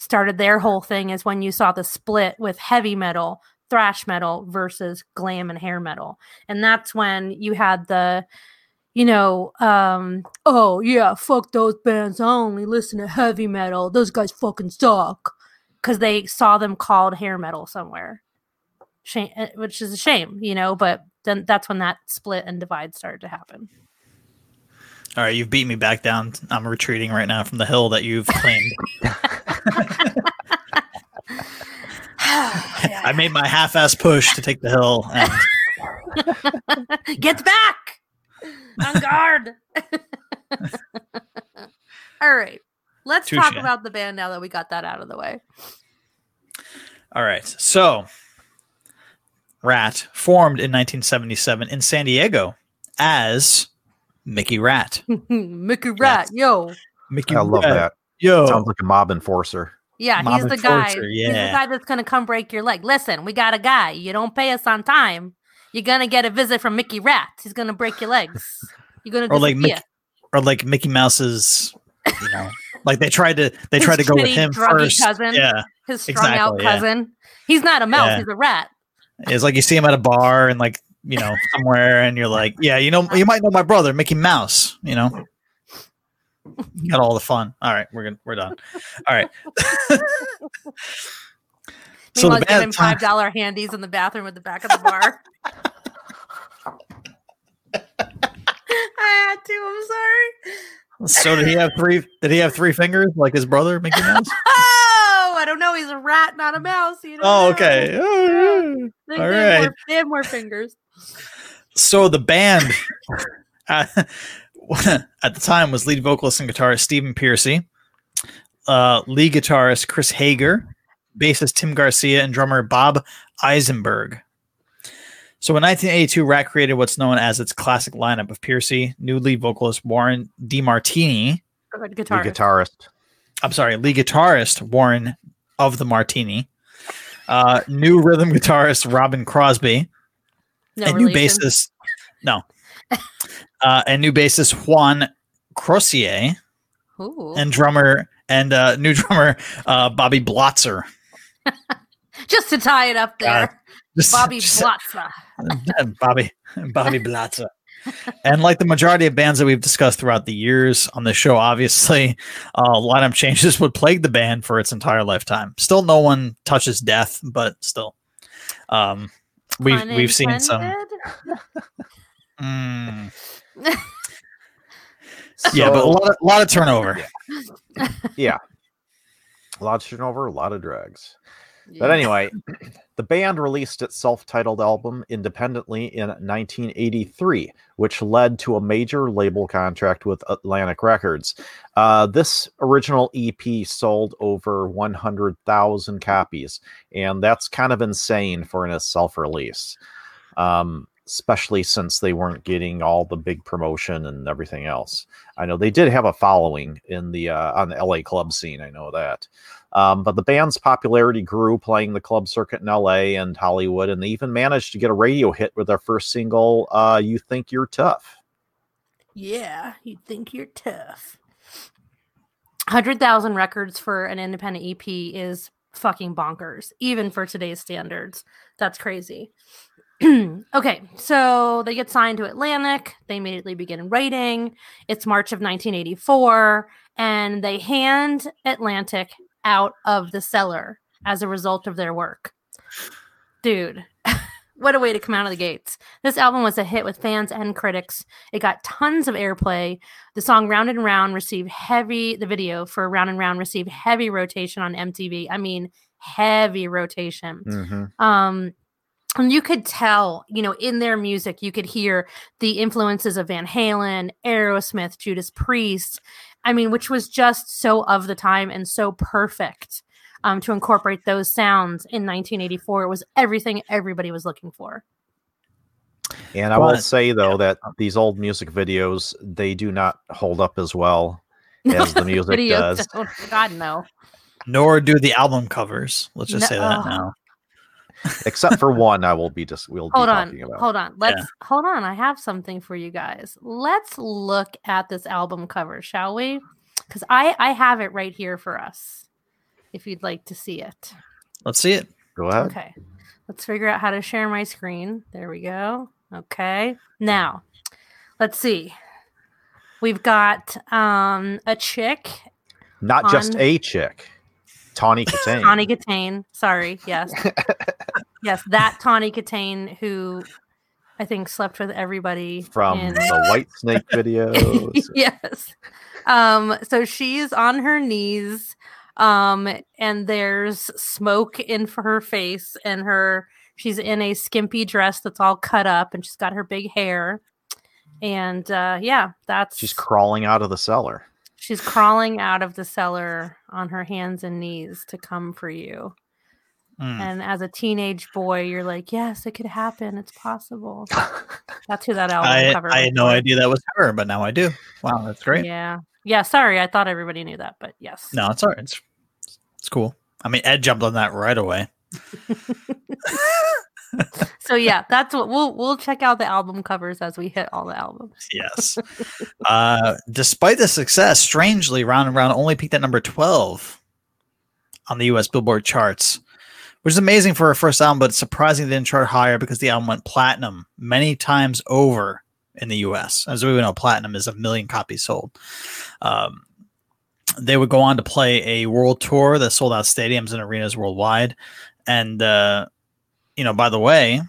started their whole thing, is when you saw the split with heavy metal, thrash metal versus glam and hair metal, and that's when you had the you know, um, oh yeah, fuck those bands. I only listen to heavy metal. Those guys fucking suck. Because they saw them called hair metal somewhere, shame, uh, which is a shame, you know. But then that's when that split and divide started to happen. All right, you've beat me back down. I'm retreating right now from the hill that you've claimed. *laughs* I made my half-ass push to take the hill, and *laughs* Get back on guard. *laughs* All right, let's talk about the band now that we got that out of the way. all right. So, Ratt formed in 1977 in San Diego as Mickey Ratt. *laughs* Mickey Ratt, yo. Mickey I love Ratt. that. Yo, Sounds like a mob enforcer. Yeah, Mob he's the and guy. torture, He's the guy that's gonna come break your leg. Listen, we got a guy. You don't pay us on time, you're gonna get a visit from Mickey Rat. He's gonna break your legs. You're gonna or like. Mickey, or like Mickey Mouse's, you know, like they tried to they His tried to go with him first. cousin. Yeah, his strung out exactly, yeah. cousin. He's not a mouse. Yeah. He's a rat. it's like you see him at a bar and like you know somewhere, and you're like, yeah, you know, you might know my brother Mickey Mouse. You know, You got all the fun. All right, we're gonna we're done. All right. *laughs* so the band five dollar handies in the bathroom at the back of the bar. *laughs* I had to. I'm sorry. So did he have three? Did he have three fingers like his brother Mickey Mouse? *laughs* Oh, I don't know. He's a rat, not a mouse. You Oh, know. okay. Oh, They, All they have right. more, they have more fingers. So the band uh, *laughs* at the time was lead vocalist and guitarist Stephen Pearcy, uh, lead guitarist Chris Hager, bassist Tim Garcia, and drummer Bob Eisenberg. So in 1982, Ratt created what's known as its classic lineup of Pearcy, new lead vocalist Warren DeMartini, Good The guitar. guitarist. I'm sorry, lead guitarist Warren DeMartini, uh, new rhythm guitarist Robin Crosby, No and new bassist no uh and new bassist Juan Croucier Ooh. and drummer and uh new *laughs* drummer uh bobby blotzer. *laughs* Just to tie it up there, *laughs* Just- Bobby just- Blotza. bobby bobby blotzer. And like the majority of bands that we've discussed throughout the years on the show obviously uh lineup changes would plague the band for its entire lifetime. Still no one touches death but still. Um we've we've seen some. Unintended? Mm. yeah, but a lot of, lot of turnover. Yeah. A lot of turnover, a lot of drugs. But anyway, the band released its self titled album independently in 1983, which led to a major label contract with Atlantic Records. Uh, this original EP sold over 100,000 copies, and that's kind of insane for a self release, um, especially since they weren't getting all the big promotion and everything else. I know they did have a following in the uh, on the LA club scene. I know that. Um, but the band's popularity grew playing the club circuit in LA and Hollywood, and they even managed to get a radio hit with their first single, uh, You Think You're Tough. Yeah, you think you're tough. 100,000 records for an independent EP is fucking bonkers, even for today's standards. That's crazy. *clears throat* okay, so they get signed to Atlantic. They immediately begin writing. It's March of 1984, and they hand Atlantic out of the cellar as a result of their work. Dude, *laughs* what a way to come out of the gates. This album was a hit with fans and critics. It got tons of airplay. The song Round and Round received heavy, the video for Round and Round received heavy rotation on MTV. I mean, heavy rotation. Mm-hmm. Um, and you could tell, you know, in their music, you could hear the influences of Van Halen, Aerosmith, Judas Priest. I mean, which was just so of the time and so perfect. um, to incorporate those sounds in 1984. It was everything everybody was looking for. And I will say though that these old music videos they do not hold up as well *laughs* as the music Videos does. don't- God no. Nor do the album covers. Let's just No- say that now. Except for one, I will be just we'll Hold be on, about. hold on. Let's hold on. I have something for you guys. Let's look at this album cover, shall we? Because I I have it right here for us. If you'd like to see it. Let's see it. Go ahead. Okay. Let's figure out how to share my screen. There we go. Okay. Now, let's see. We've got um a chick, Not just a chick. Tawny *laughs* Kitaen. Tawny Kitaen. Sorry. Yes. *laughs* yes, that Tawny Kitaen who I think slept with everybody from in- the Whitesnake videos. *laughs* yes. Um, so she's on her knees, um, and there's smoke in for her face, and her she's in a skimpy dress that's all cut up, and she's got her big hair. And uh, yeah, that's She's crawling out of the cellar. she's crawling out of the cellar on her hands and knees to come for you. Mm. And as a teenage boy, you're like, yes, it could happen. It's possible. *laughs* That's who that album I, cover. I had no for. idea that was her, but now I do. Wow, that's great. Yeah. Yeah. Sorry. I thought everybody knew that, but yes. No, it's all right. It's, it's cool. I mean, Ed jumped on that right away. *laughs* So yeah, that's what we'll we'll check out the album covers as we hit all the albums. Yes. uh, despite the success, strangely, Round and Round only peaked at number 12 on the US Billboard charts, which is amazing for a first album, but surprising they didn't chart higher because the album went platinum many times over in the US. As we know, platinum is a million copies sold. Um, they would go on to play a world tour that sold out stadiums and arenas worldwide. And, uh, you know, by the way,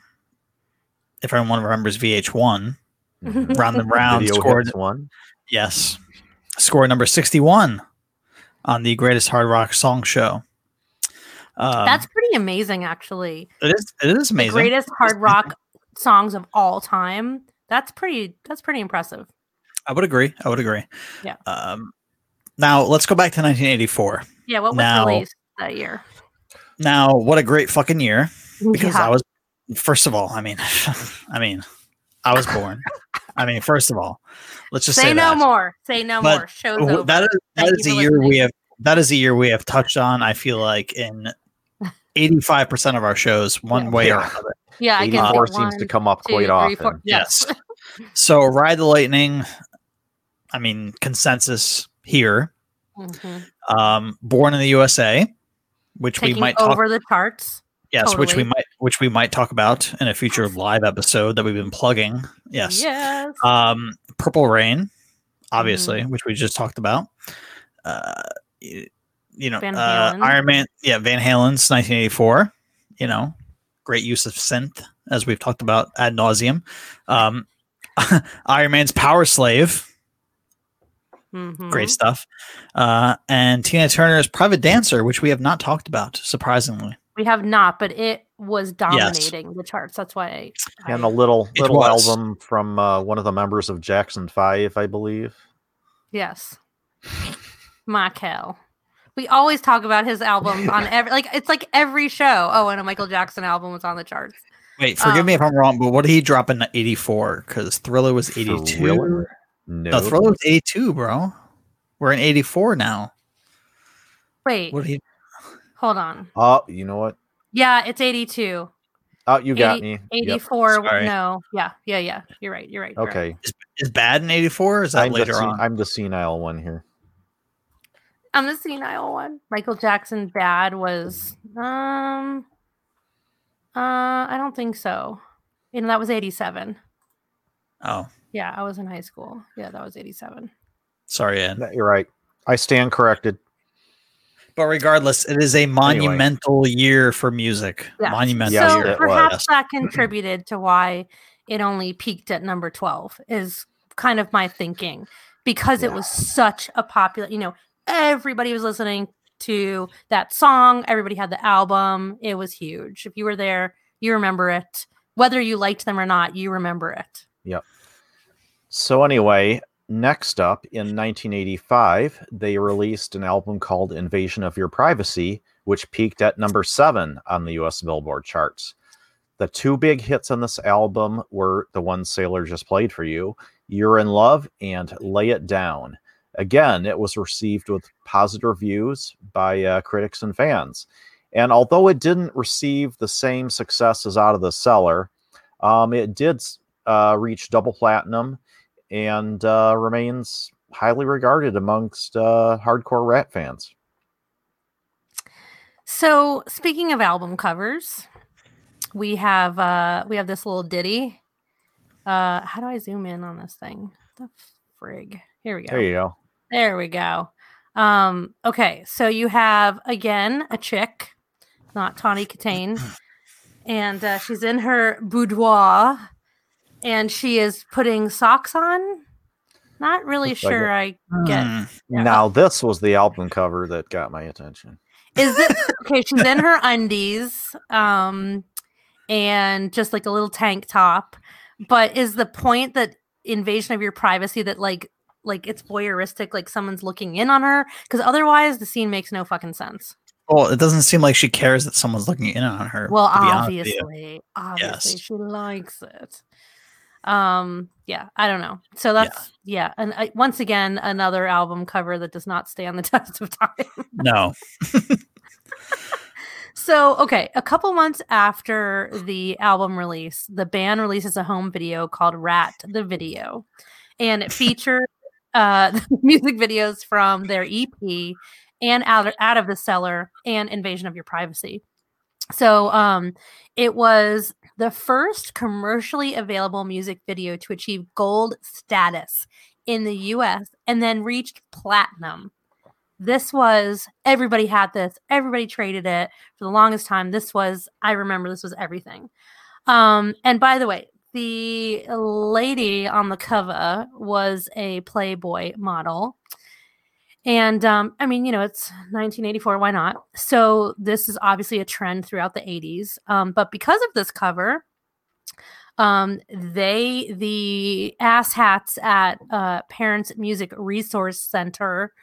if everyone remembers VH1, Mhm. Round and *laughs* Round Video scored one. Yes. Score number 61 on the greatest hard rock song show. Um, That's pretty amazing, actually. it is it is The amazing. greatest hard rock songs of all time. That's pretty. That's pretty impressive. I would agree. I would agree. Yeah. Um, now let's go back to 1984. Yeah. What was Now- released that year? Now, what a great fucking year because Yeah. I was first of all, I mean, *laughs* I mean, I was born. I mean, first of all, let's just say, say no that. more. Say no But more. Show's Wh- over. That is that Thank is you a for year we have that is a year we have touched on. I feel like in *laughs* eighty five percent of our shows, one Yeah. way or Yeah. another. yeah, I can Eighty-four think seems to come up two, quite three, often. four- Yes. *laughs* So ride the lightning. I mean consensus here. Mhm. Um, Born in the USA, which Taking we might talk. over the charts. yes, which we might which we might talk about in a future live episode that we've been plugging. Yes. Yes. Um, Purple Rain, Mm-hmm. obviously, which we just talked about. Uh, y- you know, Van uh, Iron Man, yeah, Van Halen's 1984. You know, great use of synth as we've talked about ad nauseum. Um, *laughs* Iron Man's Power Slave, Mhm. great stuff. Uh, and Tina Turner's Private Dancer, which we have not talked about, surprisingly. We have not, but it was dominating the charts. That's why. I, And a little little album from uh, one of the members of Jackson Five, I believe. yes, Michael. We always talk about his albums *laughs* on every like it's like every show. Oh, and a Michael Jackson album was on the charts. Wait, forgive me Um, if I'm wrong, but what did he drop in 84? Because Thriller was 82. Thriller? No, No, Thriller was 82, bro. We're in 84 now. Wait, What did he? hold on. Oh, you know what? Yeah, it's 82. Oh, you got 80 me. 84. Sorry. No. Yeah, yeah, yeah. You're right. You're right. you're right. Okay, Is bad in 84? Or is that I'm later sen- on? I'm the senile one here. I'm the senile one. Michael Jackson bad was um uh I don't think so. And that was 87. oh, Yeah, I was in high school. Yeah, that was 87. sorry, Ed. You're right. I stand corrected. But regardless, it is a monumental year for music. Yeah. Monumental Yes, so year. perhaps that *laughs* contributed to why it only peaked at number 12 is kind of my thinking because it was such a popular, you know, everybody was listening to that song, everybody had the album. It was huge. If you were there, you remember it. Whether you liked them or not, you remember it. Yep. So anyway, next up in 1985, they released an album called Invasion of Your Privacy, which peaked at number seven on the US Billboard charts. The two big hits on this album were the one Sailor just played for you You're in Love and Lay It Down. Again, it was received with positive reviews by uh, critics and fans. And although it didn't receive the same success as Out of the Cellar, um, it did uh, reach double platinum and uh, remains highly regarded amongst uh, hardcore Ratt fans. So, speaking of album covers, we have uh we have this little ditty. Uh how do I zoom in on this thing? The frig. Here we go. There you go. There we go. Um, okay, so you have again a chick, not Tawny Kitaen, and uh, she's in her boudoir, and she is putting socks on. Not really Looks like sure I get. Hmm. Yeah. Now, this was the album cover that got my attention. Is it *laughs* okay? She's in her undies, um, and just like a little tank top. But is the point that invasion of your privacy that like like it's voyeuristic, like someone's looking in on her? Because otherwise, the scene makes no fucking sense. Well, it doesn't seem like she cares that someone's looking in on her. Well, to be honest with you. obviously, obviously, Yes. she likes it. Um, yeah, I don't know. So that's yeah, and uh, once again, another album cover that does not stand the *laughs* test of time. No. *laughs* So, okay, a couple months after the album release, the band releases a home video called Ratt the Video. And it *laughs* featured uh, *laughs* music videos from their EP and out, out of the cellar and Invasion of Your Privacy. So, um, it was the first commercially available music video to achieve gold status in the US and then reached platinum. This was everybody had this everybody traded it for the longest time. This was i remember this was everything. Um and by the way the lady on the cover was a playboy model. And um i mean you know it's 1984 why not? So this is obviously a trend throughout the 80s um but because of this cover um they the ass hats at uh parents music resource center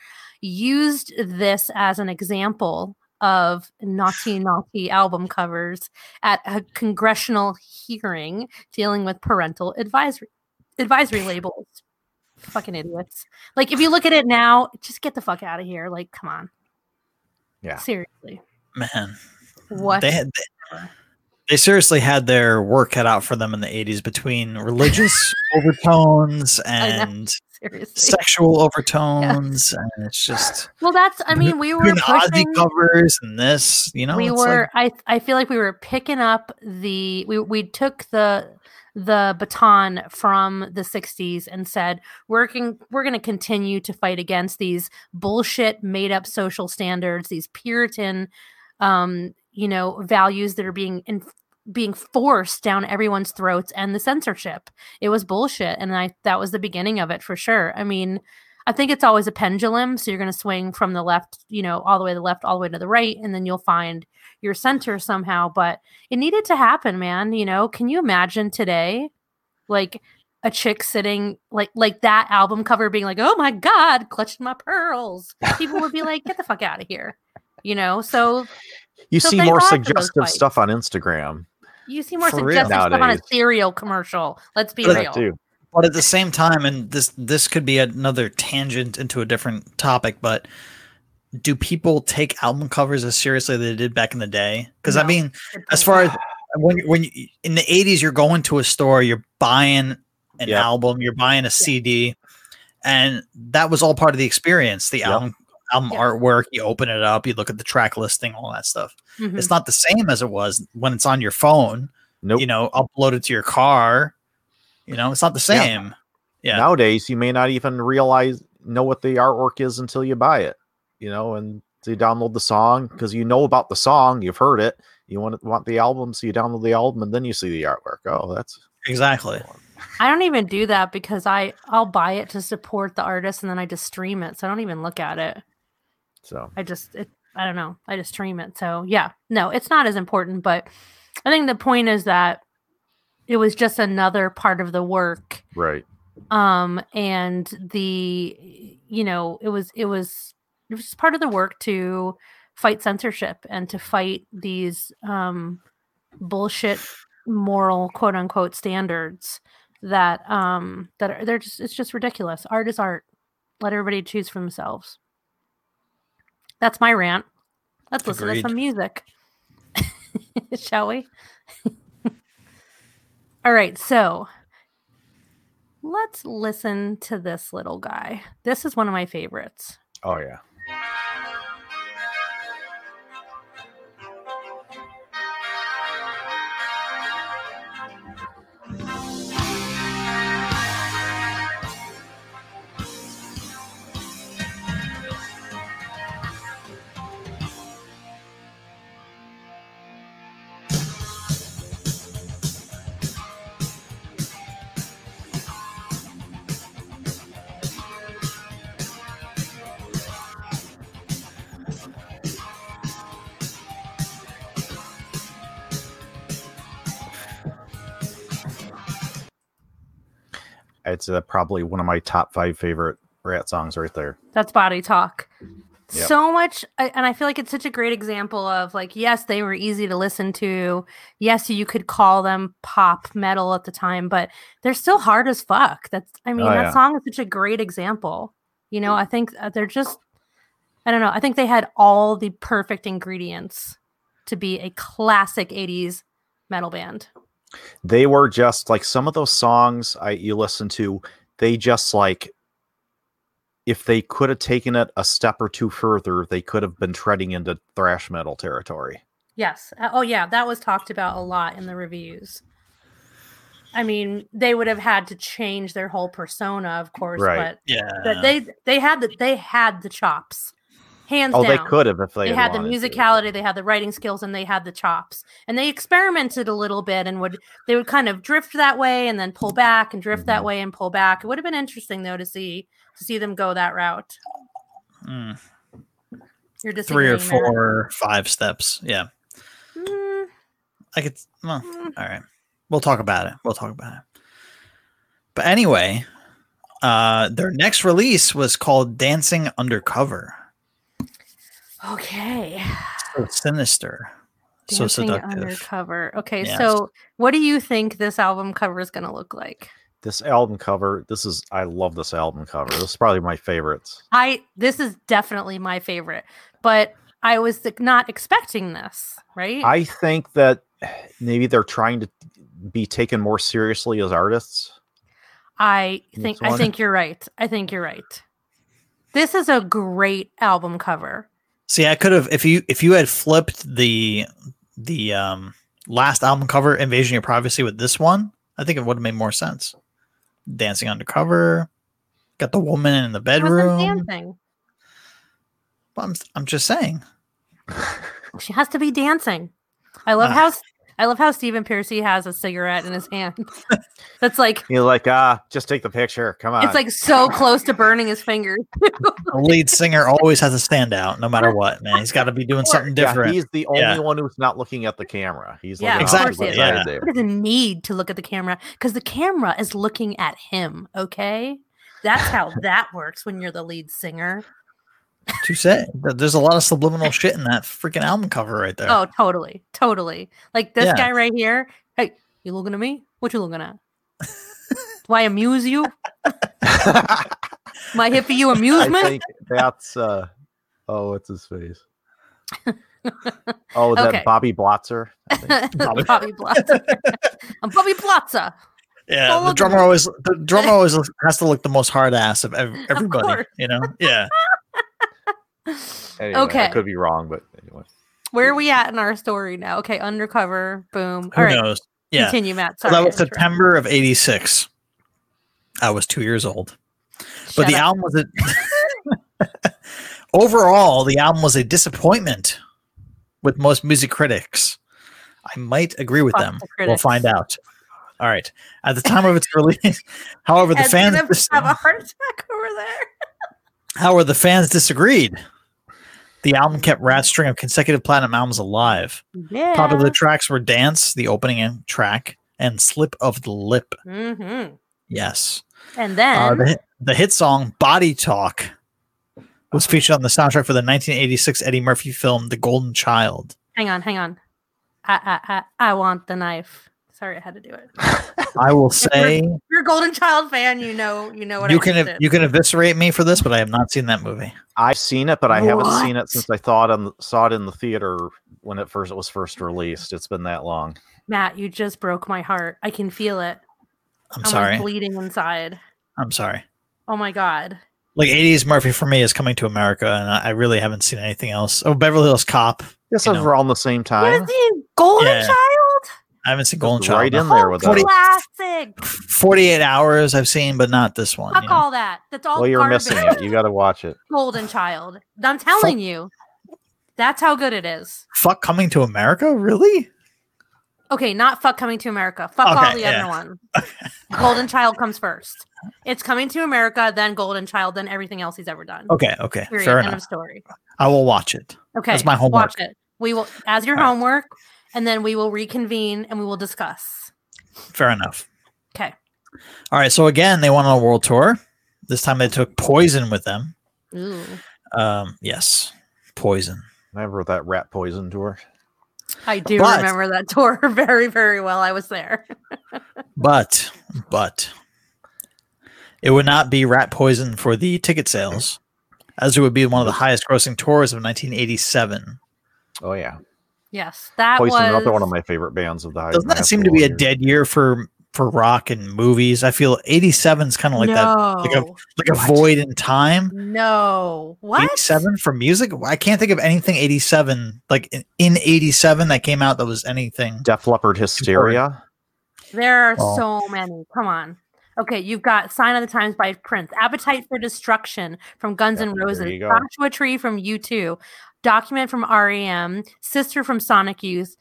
used this as an example of naughty naughty album covers at a congressional hearing dealing with parental advisory advisory labels. Fucking idiots. Like if you look at it now just get the fuck out of here. Like come on. Yeah. seriously. Man. what They had they, they seriously had their work cut out for them in the 80s between religious *laughs* overtones and seriously sexual *laughs* overtones and it's just well that's i mean we were pushing, covers and this, you know. we were like- i i feel like we were picking up the we we took the the baton from the 60s and said we're going we're going to continue to fight against these bullshit made up social standards these puritan um you know values that are being in, being forced down everyone's throats and the censorship. It was bullshit and i that was the beginning of it for sure. I mean i think it's always a pendulum so you're going to swing from the left you know all the way to the left all the way to the right and then you'll find your center somehow but it needed to happen man you know? Can you imagine today like a chick sitting like like that album cover being like oh my god clutching my pearls. People would be like get the fuck out of here you know? So You So see more God for those suggestive stuff on Instagram. You see more For suggestive stuff on a cereal commercial let's be But- real. Too. but at the same time and this this could be another tangent into a different topic but do people take album covers as seriously as they did back in the day? Because i mean as far as when when you, in the 80s you're going to a store you're buying an Yep. album you're buying a cd and that was all part of the experience the Yep. album album Yeah. artwork you open it up you look at the track listing all that stuff Mhm. it's not the same as it was when it's on your phone Nope. you know uploaded to your car you know it's not the Yeah. same yeah. Nowadays, you may not even realize know what the artwork is until you buy it. You know, and so you download the song because you know about the song, you've heard it. You want want the album, so you download the album, and then you see the artwork. Oh, that's exactly I don't even do that because I I'll buy it to support the artist and then I just stream it. So I don't even look at it. So. I just it I don't know. I just stream it. So yeah, no, it's not as important. But I think the point is that it was just another part of the work Right. um and the you know it was it was it was part of the work to fight censorship and to fight these um bullshit moral quote unquote standards that um that are they're just it's just ridiculous art is art let everybody choose for themselves that's my rant. Let's listen to some music *laughs* shall we? *laughs* All right so let's listen to this little guy. This is one of my favorites. Oh yeah. It's uh, probably one of my top five favorite Ratt songs right there. That's body talk. Yep. So much, and I feel like it's such a great example of like, yes, they were easy to listen to. Yes, you could call them pop metal at the time, but they're still hard as fuck. That's, I mean, Oh, that yeah. song is such a great example. You know, I think uh, they're just, I don't know. I think they had all the perfect ingredients to be a classic 80s metal band. They were just like some of those songs I you listen to, they just like if they could have taken it a step or two further, they could have been treading into thrash metal territory. Yes. Uh, Oh, yeah. That was talked about a lot in the reviews. I mean, they would have had to change their whole persona, of course, Right. but Yeah. but they they had the they had the chops, hands Oh, down. they could have if they, They, had had the wanted to. musicality, they had the writing skills, and they had the chops. And they experimented a little bit, and would they would kind of drift that way, and then pull back, and drift that Mhm. way, and pull back. It would have been interesting though to see to see them go that route. Mm, You're just three or four, five steps. Yeah. Mm, I could. Well, mm. all right. We'll talk about it. We'll talk about it. But anyway, uh, their next release was called Dancing Undercover. Okay. So sinister. so seductive. undercover. Okay, so what do you think this album cover is going to look like? This album cover, this is I love this album cover. This is probably my favorites. I this is definitely my favorite, but I was like, not expecting this, right? I think that maybe they're trying to be taken more seriously as artists. I think I think you're right. I think you're right. This is a great album cover. See, I could have if you if you had flipped the the um last album cover, Invasion of Your Privacy, with this one, I think it would have made more sense. Dancing undercover, got the woman in the bedroom. dancing. Well, I'm I'm just saying. *laughs* She has to be dancing. I love Ah. how I love how Stephen Pearcy has a cigarette in his *laughs* hand. That's like You're like, ah, just take the picture. Come on. it's like so close to burning his fingers. *laughs* The lead singer always has to stand out, no matter what. Man, he's got to be doing something Yeah, different. he's the only Yeah. one who's not looking at the camera. He's Yeah, looking of off to course the he Yeah. there. He doesn't need to look at the camera because the camera is looking at him. Okay, that's how that works when you're the lead singer. To say there's a lot of subliminal shit in that freaking album cover right there. Oh, totally, totally. Like this Yeah. guy right here. Hey, you looking at me? What you looking at? Do I amuse you? *laughs* My I here for you I amusement? think that's uh oh, what's his face? *laughs* Oh, that Okay. Bobby Blotzer. *laughs* Bobby- Bobby Blotzer. I'm Bobby Blotzer. yeah, don't the drummer me. always the drummer always has to look the most hard ass of everybody. course. you know, yeah. Anyway, Okay. I could be wrong, but anyway. Where are we at in our story now? Okay, undercover. Boom. Who All right, knows? Yeah, continue, Matt. so Sorry, that was September of '86. I was two years old, but the up. album was a *laughs* *laughs* overall the album was a disappointment with most music critics. I might agree with Fuck them. the We'll find out. All right. At the time of its *laughs* release, however, the Ed's fans gonna dis- have a heart attack over there. however the fans disagreed. The album kept Ratt string of consecutive platinum albums alive. Yeah. Popular tracks were "Dance," the opening track, and "Slip of the Lip." Mm-hmm. Yes. And Uh, then the, hit- the hit song Body Talk was featured on the soundtrack for the 1986 Eddie Murphy film The Golden Child. hang on, hang on. I, I I I want the knife. Sorry, I had to do it. *laughs* I will say If you're a Golden Child fan, you know you know what you I can ev- you can eviscerate me for this, but I have not seen that movie. I've seen it, but I haven't seen it since I thought on saw it in the theater when it first it was first released. It's been that long. Matt, you just broke my heart. I can feel it. I'm I'm sorry. like bleeding inside. I'm sorry. Oh my god. Like 80s Murphy for me is coming to America, and I I really haven't seen anything else. Oh, Beverly Hills Cop. Yes, You it's know. around the same time. haven't Golden Yeah. Child? I haven't seen Golden Child. right in there with Cult that. classic. 48 hours I've seen, but not this one. Fuck you know? all that. That's all Well, you're garbage. missing it. You got to watch it. *laughs* Golden Child. I'm telling you. That's how good it is. Fuck coming to America? Really? Okay, not fuck coming to America. Fuck all the yeah. other one. Golden Child comes first. It's coming to America, then Golden Child, then everything else he's ever done. Okay, okay. Period. Fair End of story. I will watch it. Okay. That's my homework. Watch it. We will as your All right. Homework, and then we will reconvene and we will discuss. Fair enough. Okay. All right. So again, they went on a world tour. This time they took Poison with them. Ooh. Um, yes, Poison. Remember that Ratt poison tour? I do But- remember that tour *laughs* very, very well. I was there. *laughs* But, but it would not be Ratt Poison for the ticket sales, as it would be one of the highest grossing tours of 1987. Oh yeah, Yes, that Poison. was Another one of my favorite bands of the high. Doesn't that seem to be a dead year for for rock and movies? I feel 87 is kind of like that, like a like a What? void in time. no. What? 87 for music? I can't think of anything 87 like in, in 87 that came out that was anything. Def Leppard Hysteria. There are Well- so many. Come on. Okay, you've got Sign of the Times by Prince, Appetite for Destruction from Guns N' Yeah, there Roses, you go. Joshua Tree from U2, Document from REM, Sister from Sonic Youth,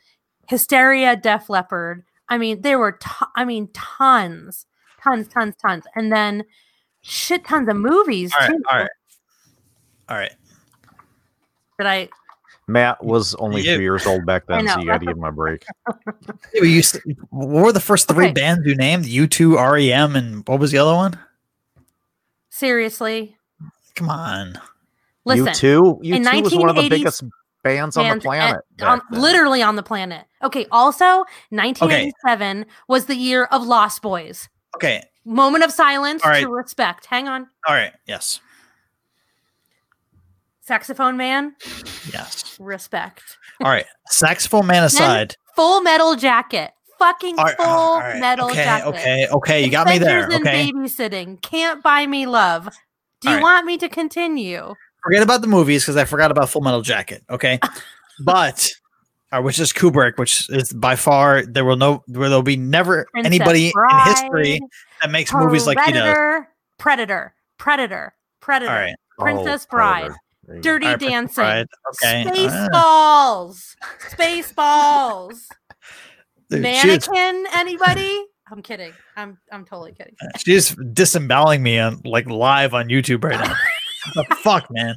Hysteria, Def Leppard. I mean, there were, to- I mean, tons, tons, tons, tons, and then shit tons of movies All right, too. all right. All right. That I Matt was only Yeah. two years old back then, so you got to give him a break. *laughs* Yeah, but you, s- what were the first three Okay. bands you named? U2, REM, and what was the other one? seriously Come on. Listen. you too. You in two was one of the biggest bands on the bands at- planet. on- back um, literally on the planet. Okay. Also, 1987 was the year of Lost Boys. Okay. Moment of silence All right. to respect. Hang on. All right. Yes. Saxophone man, Yes. respect. All right. Saxophone man aside. Full metal jacket. Fucking All right, uh, full all right, metal okay, jacket. Okay. Okay. You got me there. Adventures in Okay. babysitting. Can't buy me love. Do All you right. want me to continue? Forget about the movies because I forgot about Full Metal Jacket. Okay. *laughs* but. Uh, which is Kubrick, which is by far there will no where there'll be never Princess anybody in history that makes movies like he does. Predator, Predator, Predator, Predator, All right. Princess Oh, Bride, Predator. There you go. Dirty All right, Princess Dancing, Bride. Okay. Spaceballs, *laughs* Spaceballs, Dude, Mannequin. Anybody? I'm kidding. I'm I'm totally kidding. She's disemboweling me on like live on YouTube right now. *laughs* the fuck, man.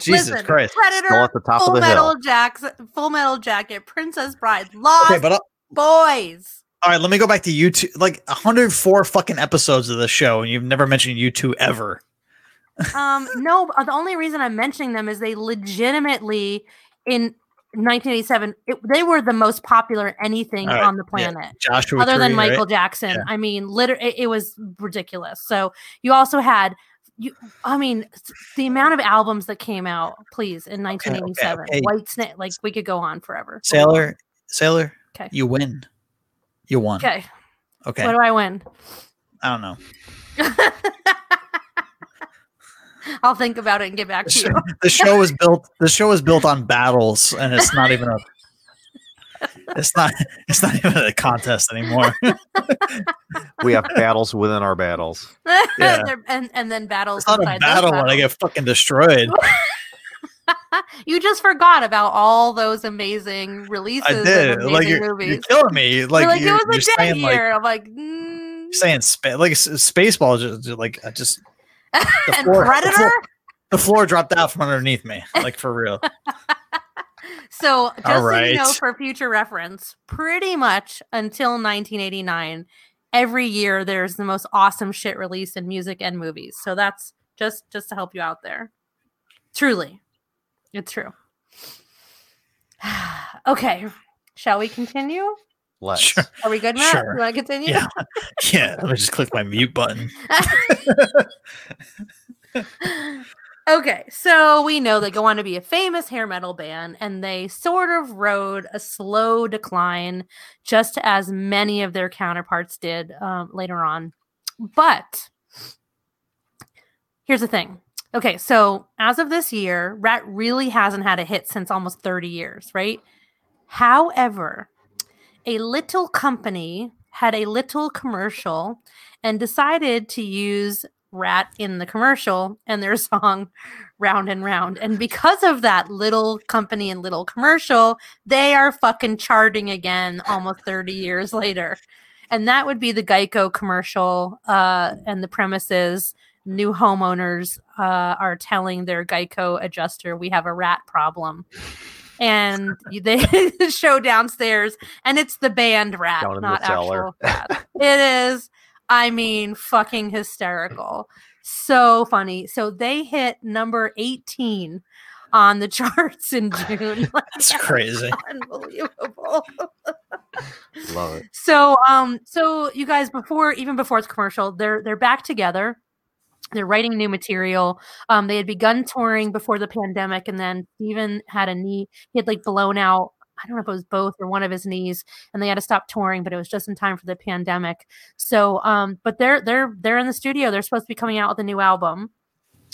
Jesus Listen, Christ. Predator, Still at the top Full of the Metal hill. Jackson, Full Metal Jacket, Princess Bride, Lost Okay, but Boys. all right, let me go back to YouTube. Like 104 fucking episodes of the show, and you've never mentioned YouTube ever. Um, no, uh, the only reason I'm mentioning them is they legitimately in 1987 it, they were the most popular anything All right, on the yeah, planet. Joshua other than Tree, right? Michael Jackson. Yeah. I mean, literally, it, it was ridiculous. So you also had, you. I mean, the amount of albums that came out, please, in okay, 1987. okay. Whitesnake, like we could go on forever. Sailor, Sailor. 'Kay. You win. You won. Okay, Okay. what do I win? I don't know. *laughs* I'll think about it and get back The to show, you. the show is built. The show is built on battles, and it's not even a. It's not. It's not even a contest anymore. We have battles within our battles. *laughs* Yeah. And and then battles. It's not a inside battle when I get fucking destroyed. *laughs* you just forgot about all those amazing releases. I did. amazing Like you're, movies. you're killing me. Like, like, you're, it was you're a dead saying like year. I'm like, mm. you're saying spa- like s- Spaceball just, just like I just *laughs* the and floor- the Predator. floor- the floor dropped out from underneath me, like for real. So just so you know, for future reference, pretty much until 1989, every year there's the most awesome shit released in music and movies. So that's just just to help you out there. Truly. It's true. *sighs* okay. Shall we continue? Let's. Sure. Are we good, Matt? Sure. You want to continue? Yeah. Yeah. Let me just click my mute button. *laughs* *laughs* *laughs* okay, so we know they go on to be a famous hair metal band, and they sort of rode a slow decline, just as many of their counterparts did um, later on. But here's the thing. Okay, so as of this year, Ratt really hasn't had a hit since almost 30 years, right? However, a little company had a little commercial and decided to use Ratt in the commercial and their *laughs* song Round and Round. And because of that little company and little commercial, they are fucking charting again almost 30 years later. And that would be the Geico commercial. Uh, and the premises new homeowners uh, are telling their Geico adjuster, we have a rat problem. And *laughs* they *laughs* show downstairs, and it's the band Ratt, in the not actual rat. it is, I mean, fucking hysterical. So funny. So they hit number 18 on the *laughs* charts in *laughs* June. *laughs* That's crazy. unbelievable. Love it. So um so you guys before even before it's commercial, they're they're back together. They're writing new material. Um they had begun touring before the pandemic and then Stephen had a knee he had like blown out I don't know if it was both or one of his knees and they had to stop touring but it was just in time for the pandemic. So um but they're they're they're in the studio. They're supposed to be coming out with a new album.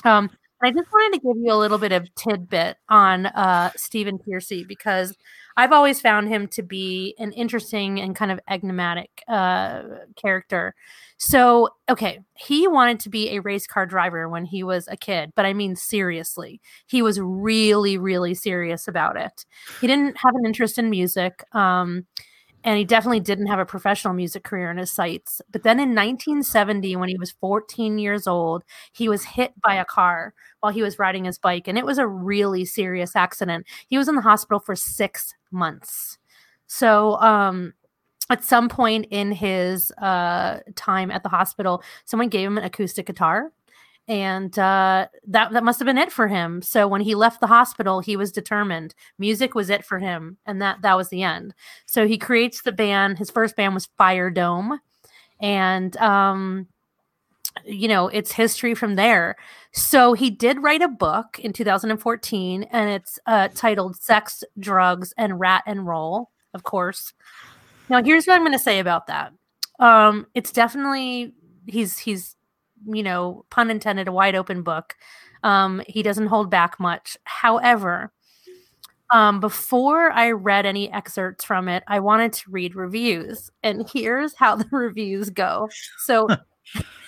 Um I just wanted to give you a little bit of tidbit on uh, Stephen Pearcy because I've always found him to be an interesting and kind of enigmatic uh, character. So, okay, he wanted to be a race car driver when he was a kid, but I mean, seriously, he was really, really serious about it. He didn't have an interest in music. Um, and he definitely didn't have a professional music career in his sights. But then in 1970, when he was 14 years old, he was hit by a car while he was riding his bike, and it was a really serious accident. He was in the hospital for six months. So, um, at some point in his uh, time at the hospital, someone gave him an acoustic guitar, and uh, that that must have been it for him. So when he left the hospital, he was determined music was it for him, and that that was the end. So he creates the band. His first band was Fire Dome, and um, you know it's history from there. So he did write a book in 2014, and it's uh, titled "Sex, Drugs, and Ratt and Roll." Of course. Now here's what I'm going to say about that. Um, it's definitely he's he's you know pun intended a wide open book. Um, he doesn't hold back much. However, um, before I read any excerpts from it, I wanted to read reviews, and here's how *laughs* the reviews go. So, *laughs*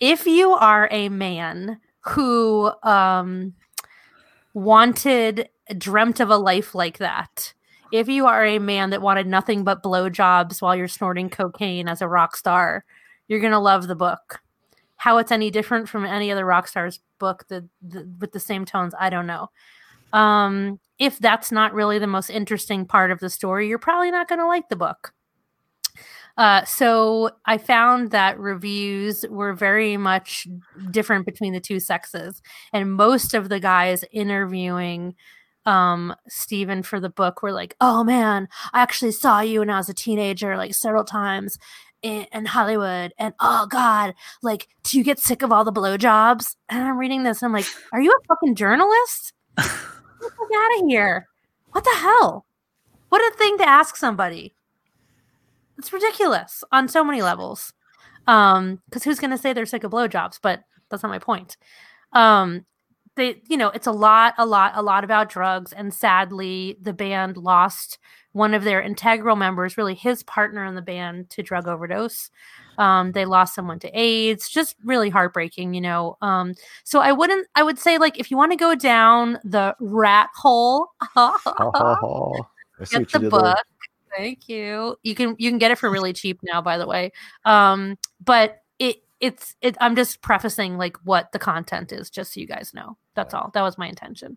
if you are a man who um, wanted, dreamt of a life like that, if you are a man that wanted nothing but blowjobs while you're snorting cocaine as a rock star, you're gonna love the book. How it's any different from any other rock star's book, the, the with the same tones, I don't know. Um, if that's not really the most interesting part of the story, you're probably not gonna like the book. Uh, so I found that reviews were very much different between the two sexes, and most of the guys interviewing um Stephen for the book were like, "Oh man, I actually saw you when I was a teenager like several times in, in Hollywood, and oh god, like, do you get sick of all the blowjobs?" And I'm reading this, and I'm like, "Are you a fucking journalist? *laughs* Get out of here! What the hell? What a thing to ask somebody! It's ridiculous on so many levels. Um, because who's gonna say they're sick of blowjobs? But that's not my point. Um, they you know it's a lot a lot a lot about drugs and sadly the band lost one of their integral members really his partner in the band to drug overdose um, they lost someone to aids just really heartbreaking you know um, so i wouldn't i would say like if you want to go down the rat hole *laughs* *laughs* Oh, get the book. Thank you. You can you can get it for really cheap now by the way. Um but it it's it i'm just prefacing like what the content is just so you guys know. That's all. That was my intention.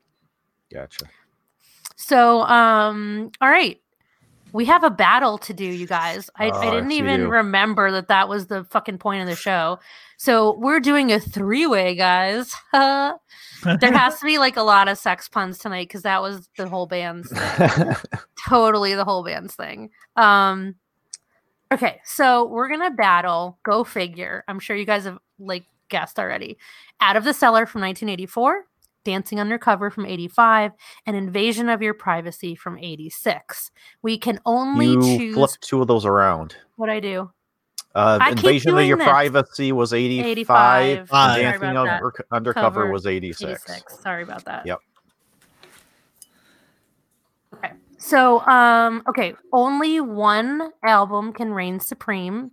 Gotcha. so um all right we have a battle to do, you guys. I, Oh, I didn't yes, you even remember that that was the fucking point of the show. So we're doing a three way, guys. *laughs* there has to be like a lot of sex puns tonight because that was the whole band's thing. *laughs* totally the whole band's thing. Um, okay, so we're gonna battle. Go figure. I'm sure you guys have like guessed already. Out of the Cellar from 1984, Dancing Undercover from 85, and Invasion of Your Privacy from 86. We can only you choose flipped two of those around. what I do. Uh, I Invasion of Your this. Privacy was 85. 85. and Sorry Dancing. Under- Undercover Cover was 86. 86. Sorry about that. Yep. Okay. So, um, okay, only one album can reign supreme.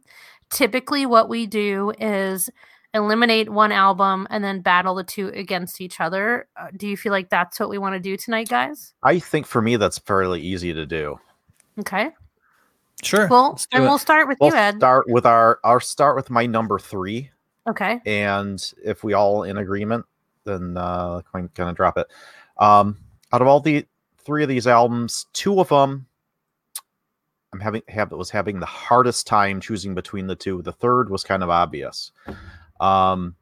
Typically, what we do is eliminate one album and then battle the two against each other. Uh, do you feel like that's what we want to do tonight, guys? I think for me that's fairly easy to do. Okay. Sure. Well, and we'll start with We'll you, Ed. start with our I'll start with my number three, Okay. and if we all in agreement, then uh I'm gonna drop it. Um out of all the three of these albums, two of them I'm having have was having the hardest time choosing between the two. The third was kind of obvious. Um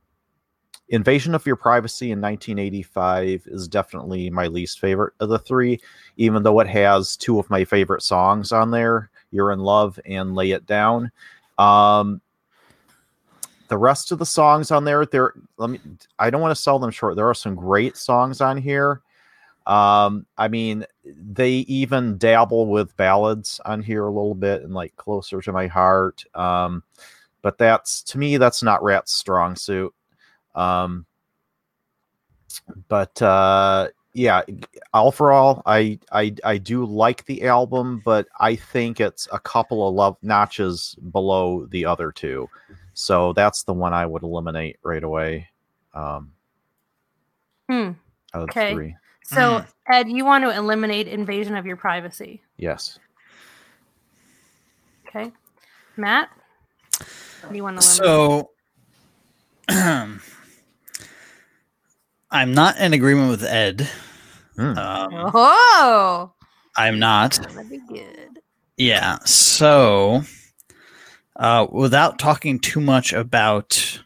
Invasion of Your Privacy in 1985 is definitely my least favorite of the three, even though it has two of my favorite songs on there, You're in Love and Lay It Down. Um the rest of the songs on there, there let me I don't want to sell them short. There are some great songs on here. Um, I mean, they even dabble with ballads on here a little bit and like closer to my heart. Um, but that's to me, that's not Ratt's strong suit. Um, but uh, yeah, all for all, I I I do like the album, but I think it's a couple of love notches below the other two. So that's the one I would eliminate right away. Um, Hmm. out of Okay. three, So, Ed, you want to eliminate Invasion of Your Privacy. yes. Okay. Matt? What do you want to eliminate? So *clears throat* I'm not in agreement with Ed. Hmm. Um, oh, I'm not. that'd be good. Yeah. So, uh, without talking too much about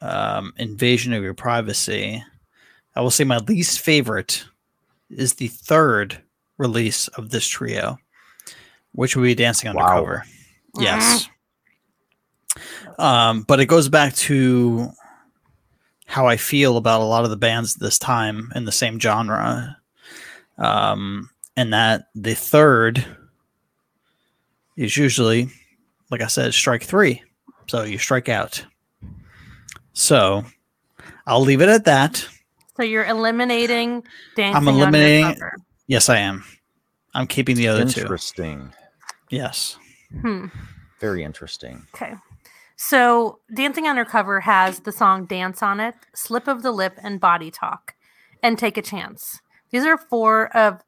um, invasion of your privacy, I will say my least favorite is the third release of this trio, which would be Dancing Wow. Undercover. Yes. Um, but it goes back to how I feel about a lot of the bands this time in the same genre. Um, and that the third is usually, like I said, strike three. So you strike out. So I'll leave it at that. So you're eliminating dancing. I'm eliminating- Undercover. Yes, I am. I'm keeping the other two. Interesting. Yes. Hmm. Very interesting. Okay. So Dancing Undercover has the song Dance on it, Slip of the Lip, and Body Talk, and Take a Chance. These are four of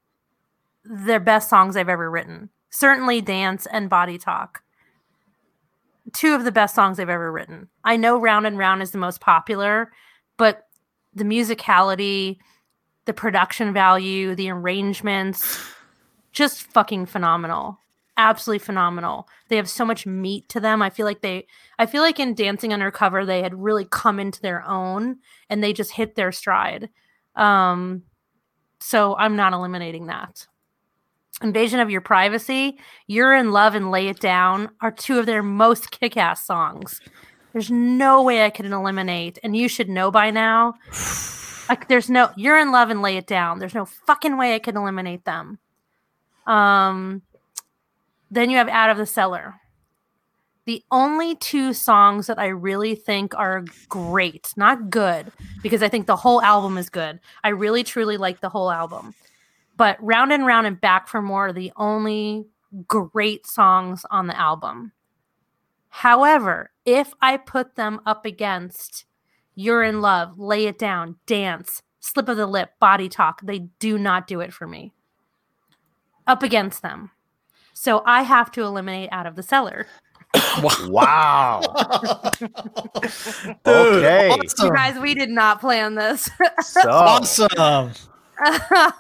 their best songs I've ever written. Certainly Dance and Body Talk. Two of the best songs I've ever written. I know Round and Round is the most popular, but the musicality, the production value, the arrangements, just fucking phenomenal. Absolutely phenomenal. They have so much meat to them. I feel like they I feel like in Dancing Undercover they had really come into their own and they just hit their stride. Um so I'm not eliminating that. Invasion of Your Privacy, You're in Love and Lay It Down are two of their most kick-ass songs. There's no way I could eliminate, and you should know by now. *sighs* Like there's no You're in Love and Lay It Down. There's no fucking way I could eliminate them. Um then you have Out of the Cellar. The only two songs that I really think are great, not good, because I think the whole album is good. I really truly like the whole album. But Round and Round and Back for More are the only great songs on the album. However, if I put them up against You're in Love, Lay It Down, Dance, Slip of the Lip, Body Talk, they do not do it for me. Up against them. So I have to eliminate Out of the Cellar. *coughs* Wow. okay. You guys, we did not plan this. So *laughs* Awesome.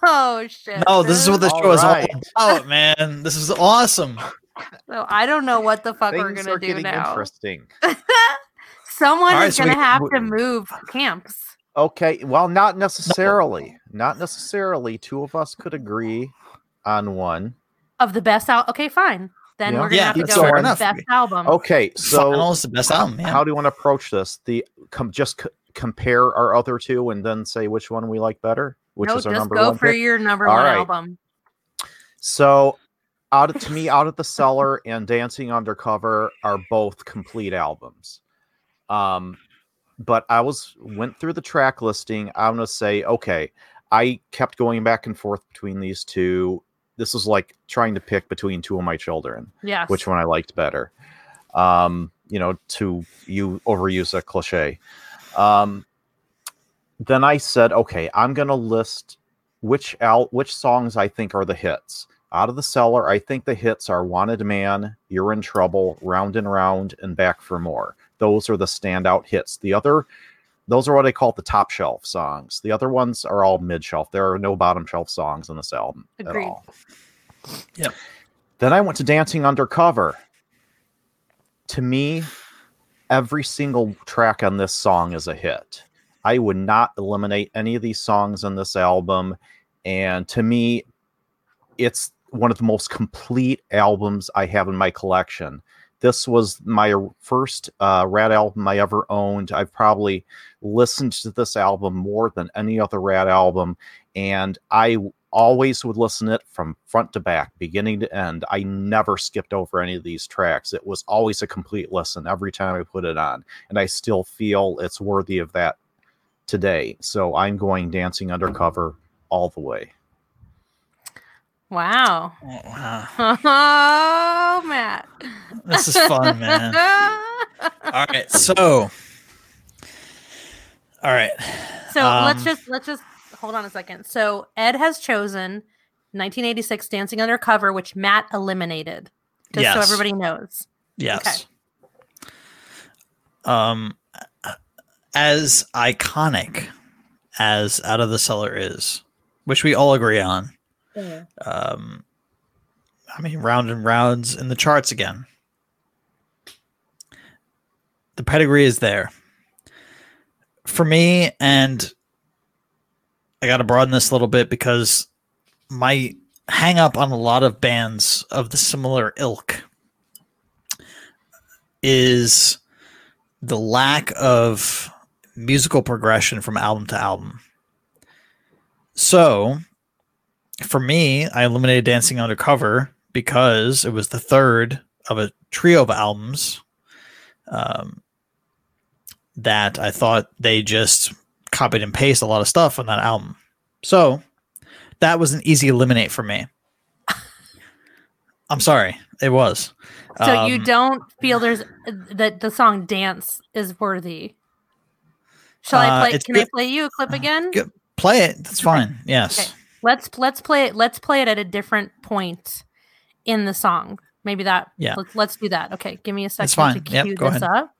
oh shit. No, this is what the All show is all right. about, man. This is awesome. So I don't know what the fuck we're gonna are do getting now. interesting. *laughs* Someone All right, is so gonna we- have we- to move camps. Okay, well, not necessarily. Not necessarily. Two of us could agree on one. Of the best out. Okay, fine. Then Yeah. we're gonna Yeah, have to go fair with enough. the best album. Okay, so Final is the best album. Yeah. how do you want to approach this? The com- just c- compare our other two and then say which one we like better, which no, is our just number go one for pick? your number All one right. album. So, out of, to me, out of the cellar *laughs* and Dancing Undercover are both complete albums. Um, but I was went through the track listing. I'm gonna say, okay, I kept going back and forth between these two. This was like trying to pick between two of my children, Yes. which one I liked better. Um, you know, to you overuse a cliche. Um, then I said, okay, I'm gonna list which al- which songs I think are the hits. Out of the cellar, I think the hits are Wanted Man, You're in Trouble, Round and Round, and Back for More. Those are the standout hits. The other, those are what I call the top shelf songs. The other ones are all mid shelf. There are no bottom shelf songs on this album Agreed. at all. Yeah. Then I went to Dancing Undercover. To me, every single track on this song is a hit. I would not eliminate any of these songs on this album. And to me, it's one of the most complete albums I have in my collection. This was my first uh, Ratt album I ever owned. I've probably listened to this album more than any other Ratt album, and I always would listen it from front to back, beginning to end. I never skipped over any of these tracks. It was always a complete listen every time I put it on, and I still feel it's worthy of that today. So I'm going Dancing Undercover all the way. Wow. Oh, wow. *laughs* This is fun, man. *laughs* All right. So, all right. So let's Um, just let's just hold on a second. So Ed has chosen 1986 Dancing Undercover, which Matt eliminated, just so everybody knows. Yes. Um, as iconic as Out of the Cellar is, which we all agree on. Um, I mean, round and rounds in the charts again. The pedigree is there for me, and I got to broaden this a little bit because my hang up on a lot of bands of the similar ilk is the lack of musical progression from album to album. So, for me, I eliminated Dancing Undercover because it was the third of a trio of albums um, that I thought they just copied and pasted a lot of stuff on that album. So, that was an easy eliminate for me. *laughs* I'm sorry, it was. So you Um, don't feel there's that the song "Dance" is worthy. Shall Uh, I play? Can I play you a clip again? good. play it. That's Okay. fine. Yes. Okay. Let's let's play it. Let's play it at a different point in the song. Maybe that. Yeah. Let's, let's do that. Okay. Give me a second fine. to Yep, cue go this ahead. up.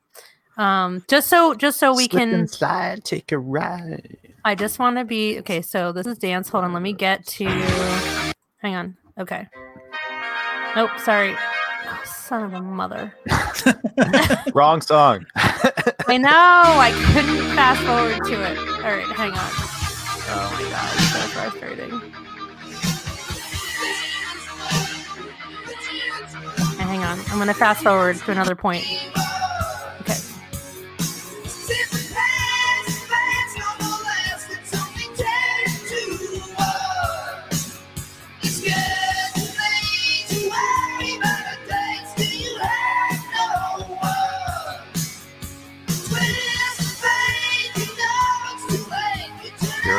Um, just so just so we Slip can. inside, take a ride. I just want to be okay. So this is dance. Hold on. Let me get to. Hang on. Okay. Nope. Sorry. Oh, son of a mother. *laughs* Wrong song. I know. I couldn't fast forward to it. All right. Hang on. Oh my god. So frustrating. Okay, hang on. I'm gonna fast forward to another point.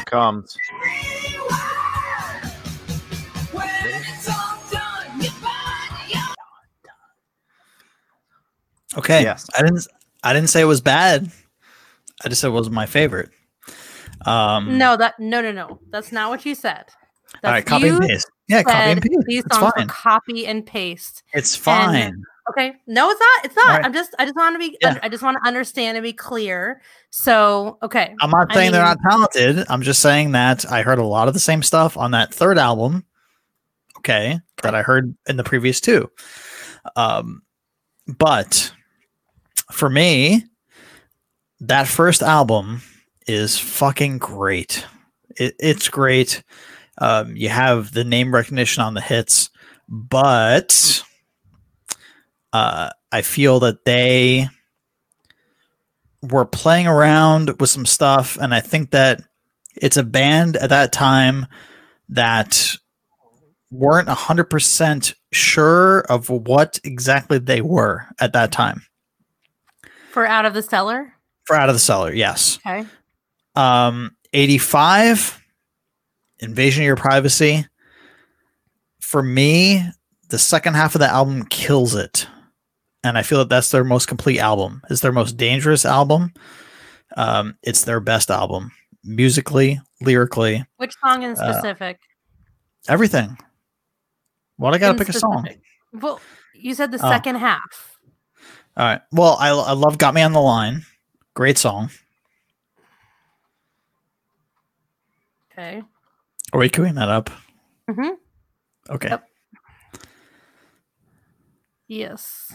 Comes. Okay. Yes. I didn't. I didn't say it was bad. I just said it wasn't my favorite. Um, No, that no no no. That's not what you said. That's All right. Copy and paste. Yeah. Copy and paste. These It's songs fine. were copy and paste. It's fine. Okay. No, it's not. It's not. Alright. I'm just I just want to be Yeah. I just want to understand and be clear. So, okay. I'm not I saying they're not talented. I'm just saying that I heard a lot of the same stuff on that third album. Okay, that I heard in the previous two. Um, but for me, that first album is fucking great. It, it's great. Um, you have the name recognition on the hits, but uh, I feel that they were playing around with some stuff, and I think that it's a band at that time that weren't 100% sure of what exactly they were at that time. For out of the cellar. For Out of the Cellar, yes. Okay. Um, 85, Invasion of Your Privacy. For me, the second half of the album kills it. And I feel that that's their most complete album. It's their most dangerous album. Um, it's their best album. Musically, lyrically, Which song in Uh, specific? everything. Well, I gotta In pick a song. Well, you said the Oh. second half. All right. Well, I, I love Got Me on the Line. Great song. Okay. Are we queuing that up? Mm-hmm. Okay. Yep. Yes.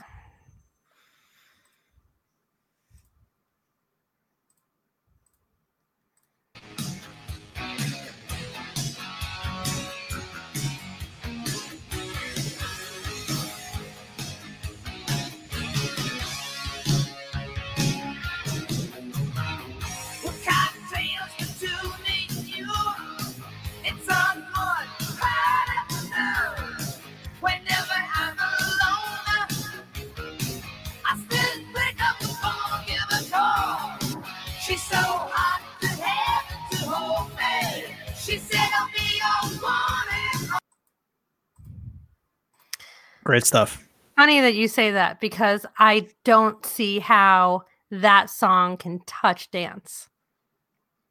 Great stuff. Funny that you say that because I don't see how that song can touch dance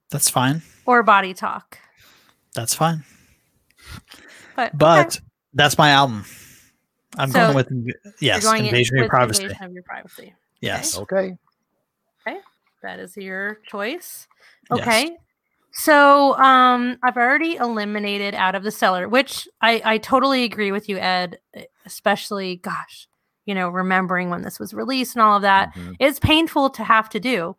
That's fine. or body talk. That's fine. But okay. That's my album. I'm So, going with yes, going Invasion of Your with Privacy. Invasion of your privacy. Yes. Okay. Okay. That is your choice. Yes. Okay. So um I've already eliminated out of the cellar, which I I totally agree with you, Ed, especially gosh, you know, remembering when this was released and all of that. Mhm. It's painful to have to do.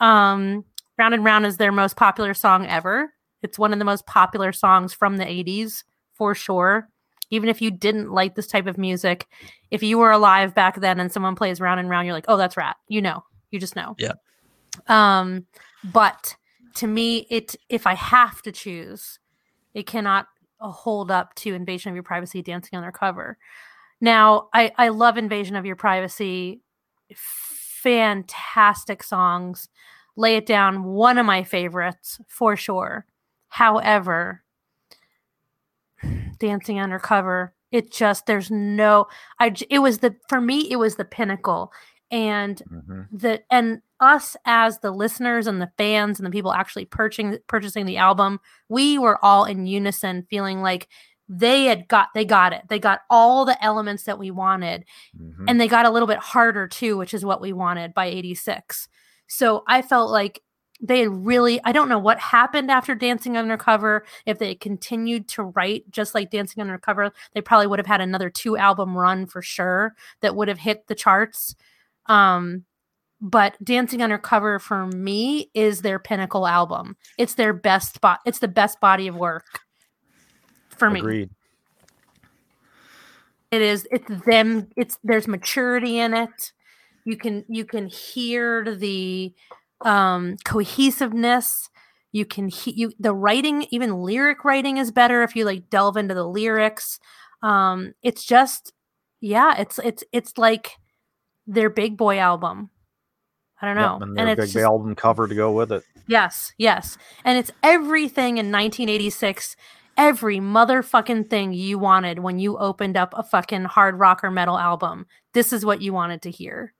Um Round and Round is their most popular song ever. It's one of the most popular songs from the 80s for sure. Even if you didn't like this type of music, if you were alive back then and someone plays Round and Round, you're like, "Oh, that's Ratt." You know. You just know. Yeah. Um but to me it if I have to choose, it cannot hold up to Invasion of Your Privacy Dancing Undercover. Now, I I love Invasion of Your Privacy. Fantastic songs. Lay It Down, one of my favorites for sure. However, *sighs* Dancing Undercover, it just there's no i it was the for me it was the pinnacle and Mhm. that and us as the listeners and the fans and the people actually purchasing purchasing the album we were all in unison feeling like they had got they got it. They got all the elements that we wanted Mhm. and they got a little bit harder too which is what we wanted by 86 so i felt like they had really i don't know what happened after dancing undercover if they continued to write just like dancing undercover they probably would have had another two album run for sure that would have hit the charts. Um but dancing undercover for me is their pinnacle album. It's their best spot it's the best body of work for me. Agreed. it is it's them it's there's maturity in it. You can you can hear the um cohesiveness. You can he- you the writing even lyric writing is better if you like delve into the lyrics. Um it's just yeah it's it's it's like their big boy album i don't know Yep, and and, it's big just, album cover to go with it. Yes, yes. And it's everything in 1986, every motherfucking thing you wanted when you opened up a fucking hard rock or metal album. This is what you wanted to hear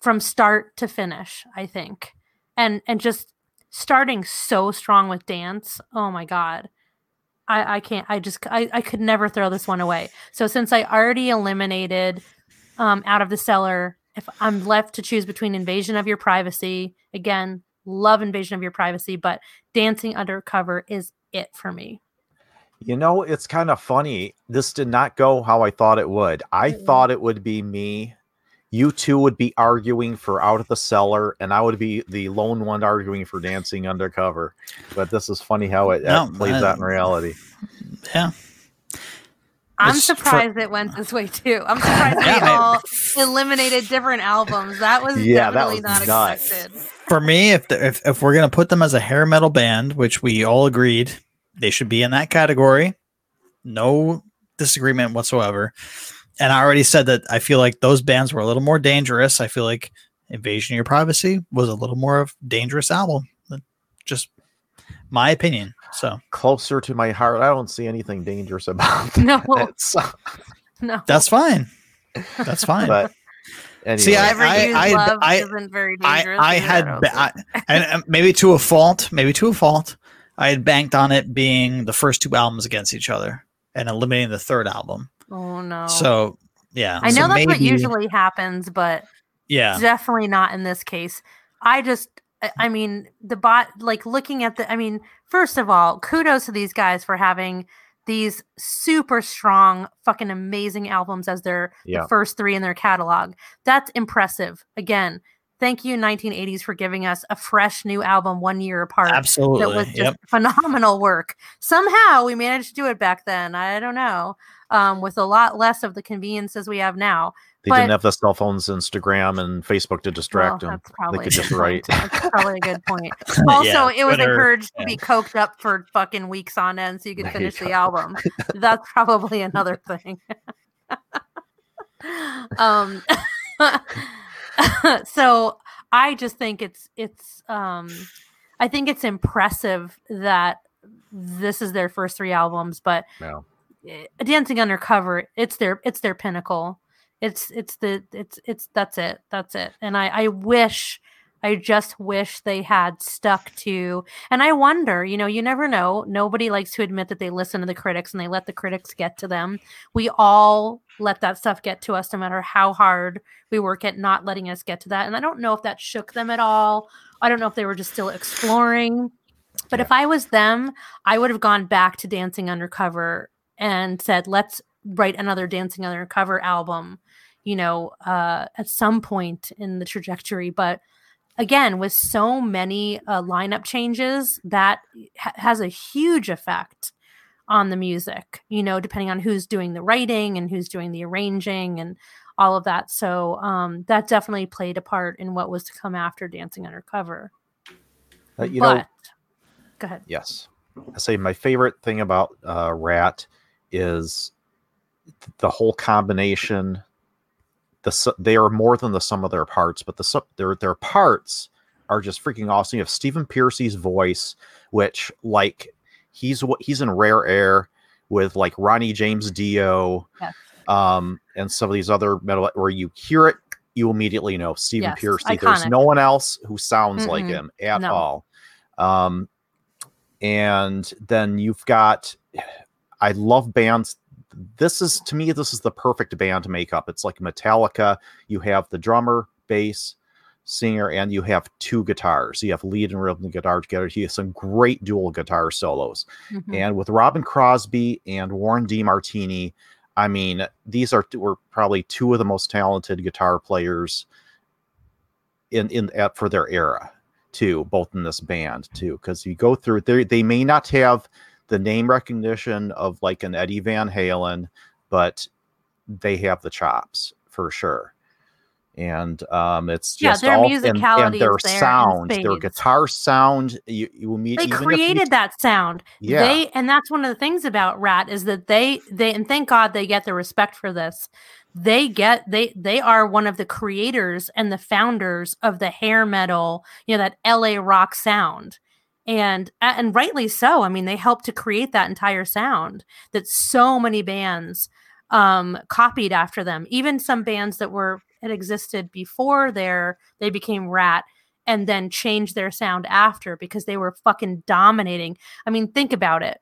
from start to finish, I think. And and just starting so strong with dance. Oh my god. I I can't I just I I could never throw this one away. So since I already eliminated um, out of the cellar. If I'm left to choose between Invasion of Your Privacy, again, love Invasion of Your Privacy, but Dancing Undercover is it for me. You know, it's kind of funny. This did not go how I thought it would. I Mm-mm. thought it would be me. You two would be arguing for Out of the Cellar, and I would be the lone one arguing for Dancing Undercover. But this is funny how it, No, it plays uh, out in reality. Yeah. I'm It's for- surprised it went this way too. I'm surprised Yeah, we I- all eliminated different albums. That was Yeah, that definitely was not nuts. expected. For me, if, the, if if we're gonna put them as a hair metal band, which we all agreed they should be in that category, no disagreement whatsoever. And I already said that I feel like those bands were a little more dangerous. I feel like Invasion of Your Privacy was a little more of dangerous album. Just my opinion. So Closer to my heart, I don't see anything dangerous about No, it. *laughs* So, no. that's fine. That's fine. but anyway, See, I- Never use I- love I- isn't very I, dangerous. I Is had ba- I, and maybe to a fault, maybe to a fault, I had banked on it being the first two albums against each other and eliminating the third album. oh no. So yeah, I know so that's what usually happens, but yeah. definitely not in this case. I just, I- mean, the bot, like looking at the, I mean, first of all, kudos to these guys for having these super strong, fucking amazing albums as their Yeah. the first three in their catalog. That's impressive. Again, thank you, 1980s, for giving us a fresh new album one year apart. Absolutely. That was just Yep. phenomenal work. Somehow we managed to do it back then. I don't know. Um, with a lot less of the conveniences we have now. They but- didn't have the cell phones, Instagram, and Facebook to distract Well, them. probably could just *laughs* write. That's probably a good point. *laughs* Also, Yeah, it was Twitter, encouraged yeah. to be coked up for fucking weeks on end so you could There you finish the album. That's probably *laughs* another thing. um so I just think it's it's um I think it's impressive that this is their first three albums, but No. eh, Dancing Undercover, it's their it's their pinnacle. It's it's the it's it's that's it. That's it. And I I wish I just wish they had stuck to and I wonder, you know, you never know. Nobody likes to admit that they listen to the critics and they let the critics get to them. We all let that stuff get to us no matter how hard we work at not letting us get to that. And I don't know if that shook them at all. I don't know if they were just still exploring. But if I was them, I would have gone back to Dancing Undercover and said, let's write another Dancing Undercover album, you know, uh, at some point in the trajectory. But again, with so many uh, lineup changes, that ha- has a huge effect on the music, you know, depending on who's doing the writing and who's doing the arranging and all of that. So um, that definitely played a part in what was to come after Dancing Undercover. Uh, you know, go ahead. Yes. I say my favorite thing about uh, Ratt is the whole combination. The they are more than the sum of their parts, but the their their parts are just freaking awesome. You have Stephen Pearcy's voice, which like he's what he's in Rare Air with like Ronnie James Dio, Yes. um, and some of these other metal where you hear it, you immediately know Stephen Yes, Pearcy. There's no one else who sounds like Mm-mm. him at No. all. Um, and then you've got I love bands. This is to me, this is the perfect band to make up. It's like Metallica. You have the drummer, bass, singer, and you have two guitars. You have lead and rhythm guitar together. He has some great dual guitar solos. Mhm. And with Robin Crosby and Warren DeMartini, I mean, these are were probably two of the most talented guitar players in in at, for their era too, both in this band too. Because you go through, they they may not have the name recognition of like an Eddie Van Halen, but they have the chops for sure. And um, it's Yeah, just their all and, musicality and their is sound, their guitar sound. You, you will meet. they even if you created that sound Yeah. they and that's one of the things about Ratt is that they they and thank god they get the respect for this they get they they are one of the creators and the founders of the hair metal you know that la rock sound and and rightly so i mean they helped to create that entire sound that so many bands um copied after them even some bands that were had existed before their they became Ratt and then changed their sound after because they were fucking dominating. I mean, think about it.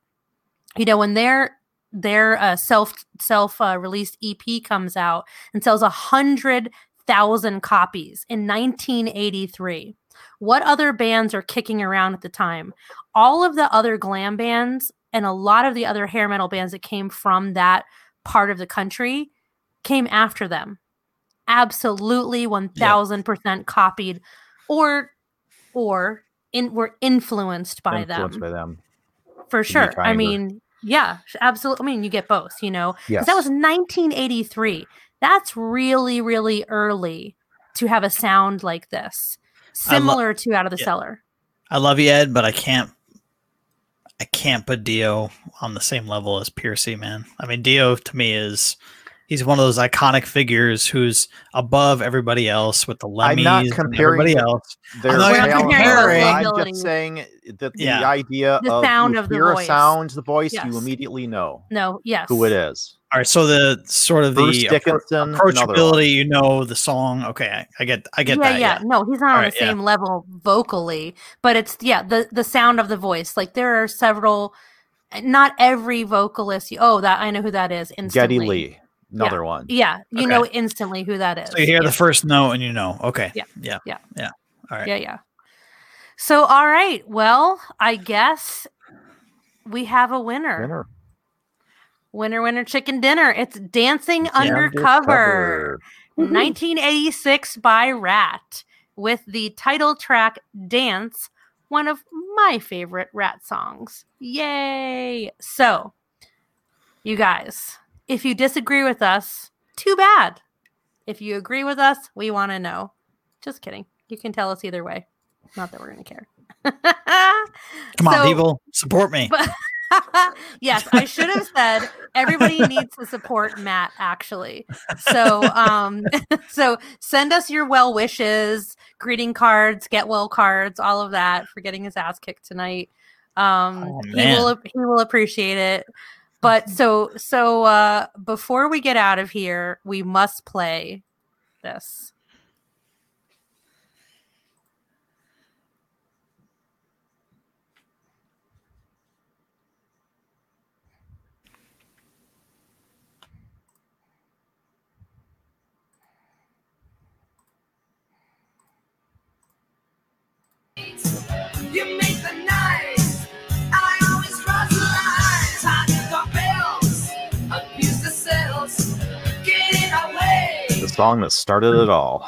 You know, when they're their uh, self self uh, released EP comes out and sells a hundred thousand copies in 1983. What other bands are kicking around at the time? All of the other glam bands and a lot of the other hair metal bands that came from that part of the country came after them. Absolutely 1000% copied or or in were influenced by influenced them by them. for sure. I mean, yeah, absolutely. I mean, you get both, you know. Yes. That was 1983. That's really, really early to have a sound like this, I lo- similar to Out of the Yeah. Cellar. I love you, Ed, but I can't. I can't put Dio on the same level as Pearcy, man. I mean, Dio to me is he's one of those iconic figures who's above everybody else with the I'm Lemmys not comparing everybody else. I'm not talent comparing I'm just saying that the Yeah. idea The of sound you of the hear a voice. sound, the voice, Yes. you immediately know No, yes. who it is. All right, so the sort of Bruce the Dickinson, approachability, you know, the song. Okay, I, I get, I get yeah, that. yeah. Yeah, No, he's not on Alright, the yeah. same level vocally, but it's yeah, the the sound of the voice. Like there are several not every vocalist you, oh that I know who that is instantly. Geddy Lee, another one. Yeah, you Okay. know instantly who that is. So you hear yeah. the first note and you know. Okay. Yeah. Yeah. Yeah. Yeah. All right. Yeah, yeah. So, all right. Well, I guess we have a winner. Winner. Winner, winner, chicken dinner. It's Dancing Undercover, 1986 by Ratt, with the title track Dance, one of my favorite Ratt songs. Yay! So, you guys, if you disagree with us, too bad. If you agree with us, we want to know. Just kidding. You can tell us either way. Not that we're going to care. *laughs* Come on, So- people, support me. But *laughs* yes, I should have said everybody needs to support Matt actually. So um *laughs* so send us your well wishes, greeting cards, get well cards, all of that for getting his ass kicked tonight. Um Oh, he will he will appreciate it. But so so uh before we get out of here, we must play this. You make the night. Song that started it all.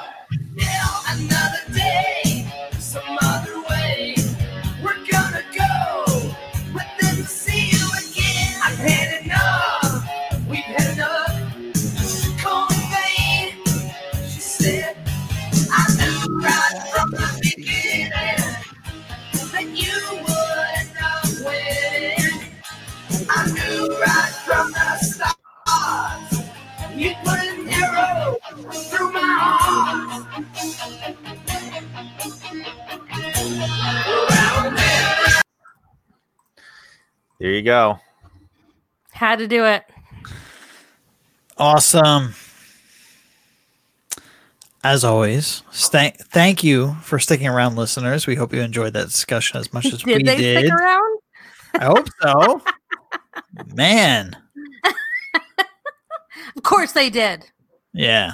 There you go. Had to do it. Awesome. As always, sta- thank you for sticking around, listeners. We hope you enjoyed that discussion as much as *laughs* we Did they did. stick around? I hope so. *laughs* Man, Of course they did. yeah.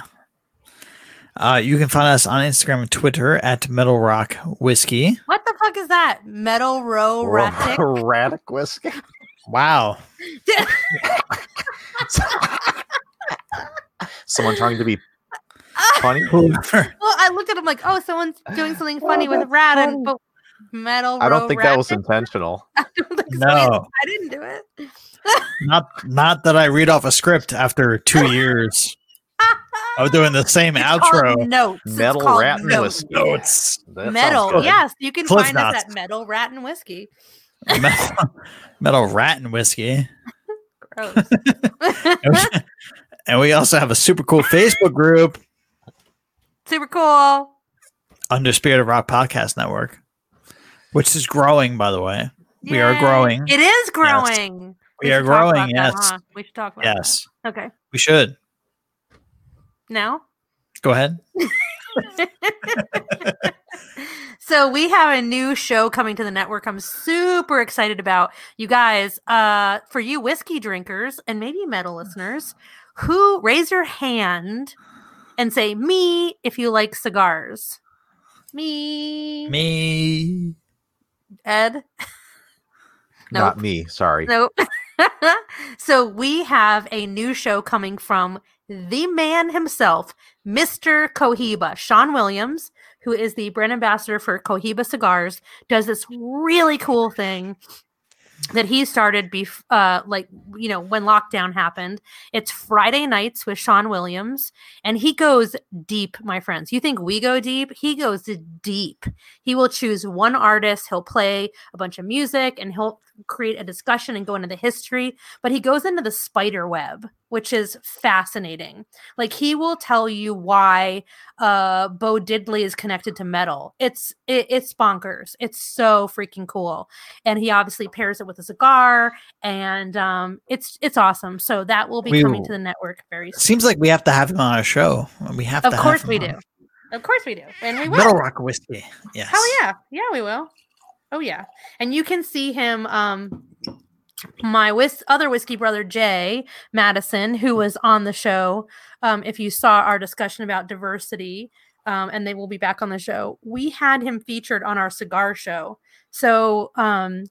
Uh, you can find us on Instagram and Twitter at Metal Rock Whiskey. What the fuck is that? Metal Row Ratic? *laughs* Radic whiskey. Wow. *laughs* Someone trying to be *laughs* funny. Well, I looked at him like, oh, someone's doing something funny with Rad and but Metal I don't Row think that was intentional. I don't think so. No. I didn't do it. not not that I read off a script after two years Oh, of doing the same It's outro. called notes. Metal called rat and notes. whiskey. Notes. That Metal. Yes, you can Cliff find us at Metal Rat and Whiskey. *laughs* metal, metal rat and whiskey. Gross. *laughs* and we also have a super cool Facebook group, Super cool. Under Spirit of Rock Podcast Network, which is growing, by the way. We are growing. It is growing. We should are growing, about that, yes. huh? We should talk about that. Yes, Okay. we should. Now? Go ahead. *laughs* So we have a new show coming to the network. I'm super excited about you guys. Uh, for you whiskey drinkers and maybe metal listeners, who raise your hand and say me if you like cigars. Me, Me. Ed. Not me. Sorry. Nope. *laughs* so we have a new show coming from the man himself, Mr. Cohiba. Sean Williams, who is the brand ambassador for Cohiba Cigars, does this really cool thing that he started bef- uh like you know when lockdown happened it's friday nights with sean williams and he goes deep my friends you think we go deep he goes deep he will choose one artist he'll play a bunch of music and he'll create a discussion and go into the history but he goes into the spider web which is fascinating like he will tell you why uh bo diddley is connected to metal it's it, it's bonkers it's so freaking cool and he obviously pairs it with a cigar and um it's it's awesome so that will be We coming to the network very soon Seems like we have to have him on our show. We have of to. have course him we on. do of course we do and we will Metal Rock whiskey. Yes. Hell yeah. Yeah, we will. Oh yeah. And you can see him um my whis- other whiskey brother Jay Madison who was on the show um if you saw our discussion about diversity um and they will be back on the show. We had him featured on our cigar show. So um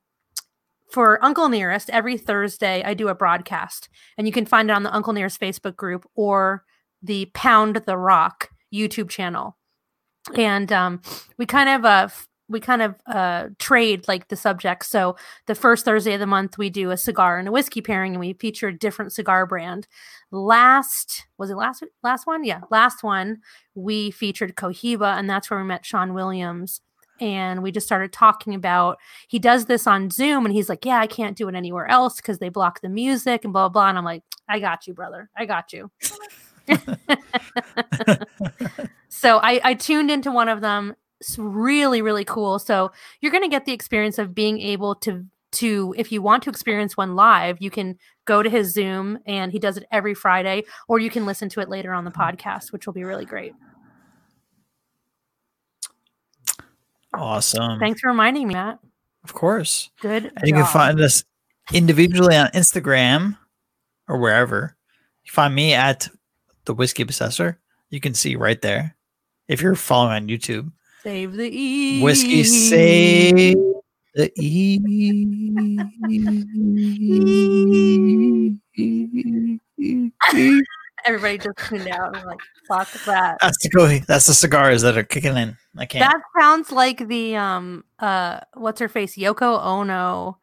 for Uncle Nearest, every Thursday I do a broadcast, and you can find it on the Uncle Nearest Facebook group or the Pound the Rock YouTube channel. And um, we kind of uh, we kind of uh, trade like the subjects. So the first Thursday of the month we do a cigar and a whiskey pairing, and we feature a different cigar brand. Last was it last last one? Yeah, last one we featured Cohiba, and that's where we met Sean Williams and we just started talking about he does this on Zoom and he's like, Yeah, I can't do it anywhere else because they block the music and blah, blah blah. And I'm like, I got you, brother. I got you. *laughs* *laughs* so I, I tuned into one of them. It's really, really cool. So you're gonna get the experience of being able to to if you want to experience one live, you can go to his Zoom and he does it every Friday, or you can listen to it later on the mm-hmm. podcast, which will be really great. Awesome. Thanks for reminding me, Matt. Of course. Good. And you can find us individually on Instagram or wherever. You find me at the Whiskey Obsessor. You can see right there. If you're following on YouTube, Save the E. Whiskey Save the E. *laughs* Everybody just tuned out and like, fuck that. That's the go. That's the cigars that are kicking in. I can't. That sounds like the um uh what's her face Yoko Ono.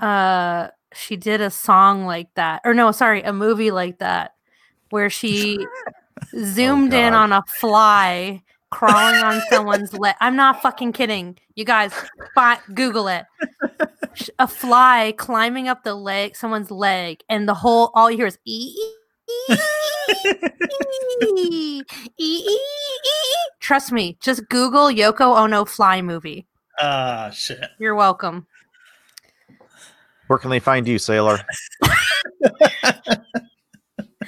Uh, she did a song like that, or no, sorry, a movie like that, where she *laughs* zoomed in on a fly crawling on someone's leg. I'm not fucking kidding, you guys. Fi- Google it. A fly climbing up the leg, someone's leg, and the whole all you hear is ee. ee, ee, ee, ee, ee. Trust me, just Google Yoko Ono fly movie. Ah, shit. You're welcome. Where can they find you, Sailor? *laughs*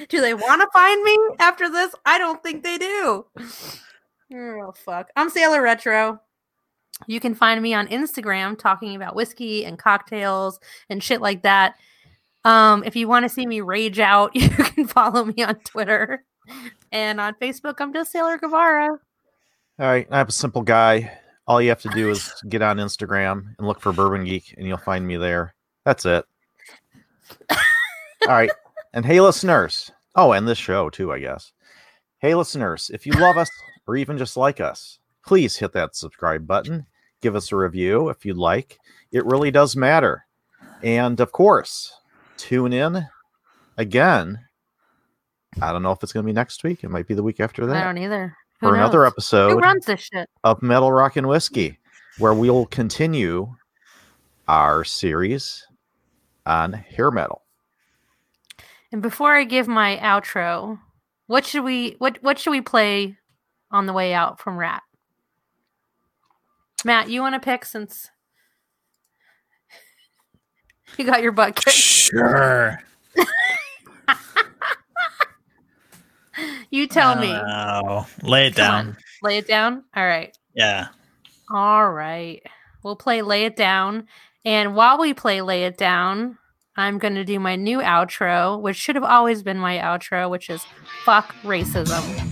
Do they want to find me after this? I don't think they do. Oh fuck. I'm Sailor Retro. You can find me on Instagram talking about whiskey and cocktails and shit like that. Um, if you want to see me rage out, *laughs* you can follow me on Twitter. And on Facebook, I'm just Sailor Guevara. All right, I'm a simple guy. All you have to do is get on Instagram and look for Bourbon Geek, and you'll find me there. That's it. All right, and hey, listeners. Oh, and this show too, I guess. Hey, listeners, if you love us or even just like us, please hit that subscribe button. Give us a review if you'd like. It really does matter. And of course, tune in again. I don't know if it's going to be next week. It might be the week after that I don't either. Who for another episode Who runs this shit? of Metal Rock and Whiskey, where we'll continue our series on hair metal. And before I give my outro, what should we what what should we play on the way out from Ratt. Matt, you want to pick since *laughs* you got your butt kicked? Sure. *laughs* you tell me. Oh, lay it Come down. On. Lay it down. All right. Yeah. All right. We'll play Lay It Down. And while we play Lay It Down, I'm going to do my new outro, which should have always been my outro, which is fuck racism.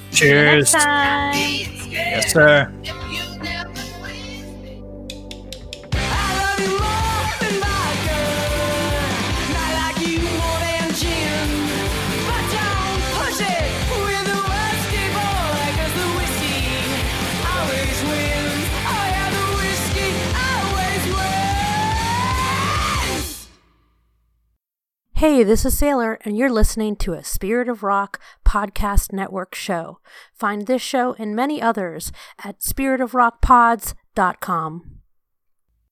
Cheers. Yes, sir. Hey, this is Sailor, and you're listening to a Spirit of Rock podcast network show. Find this show and many others at spiritofrockpods.com.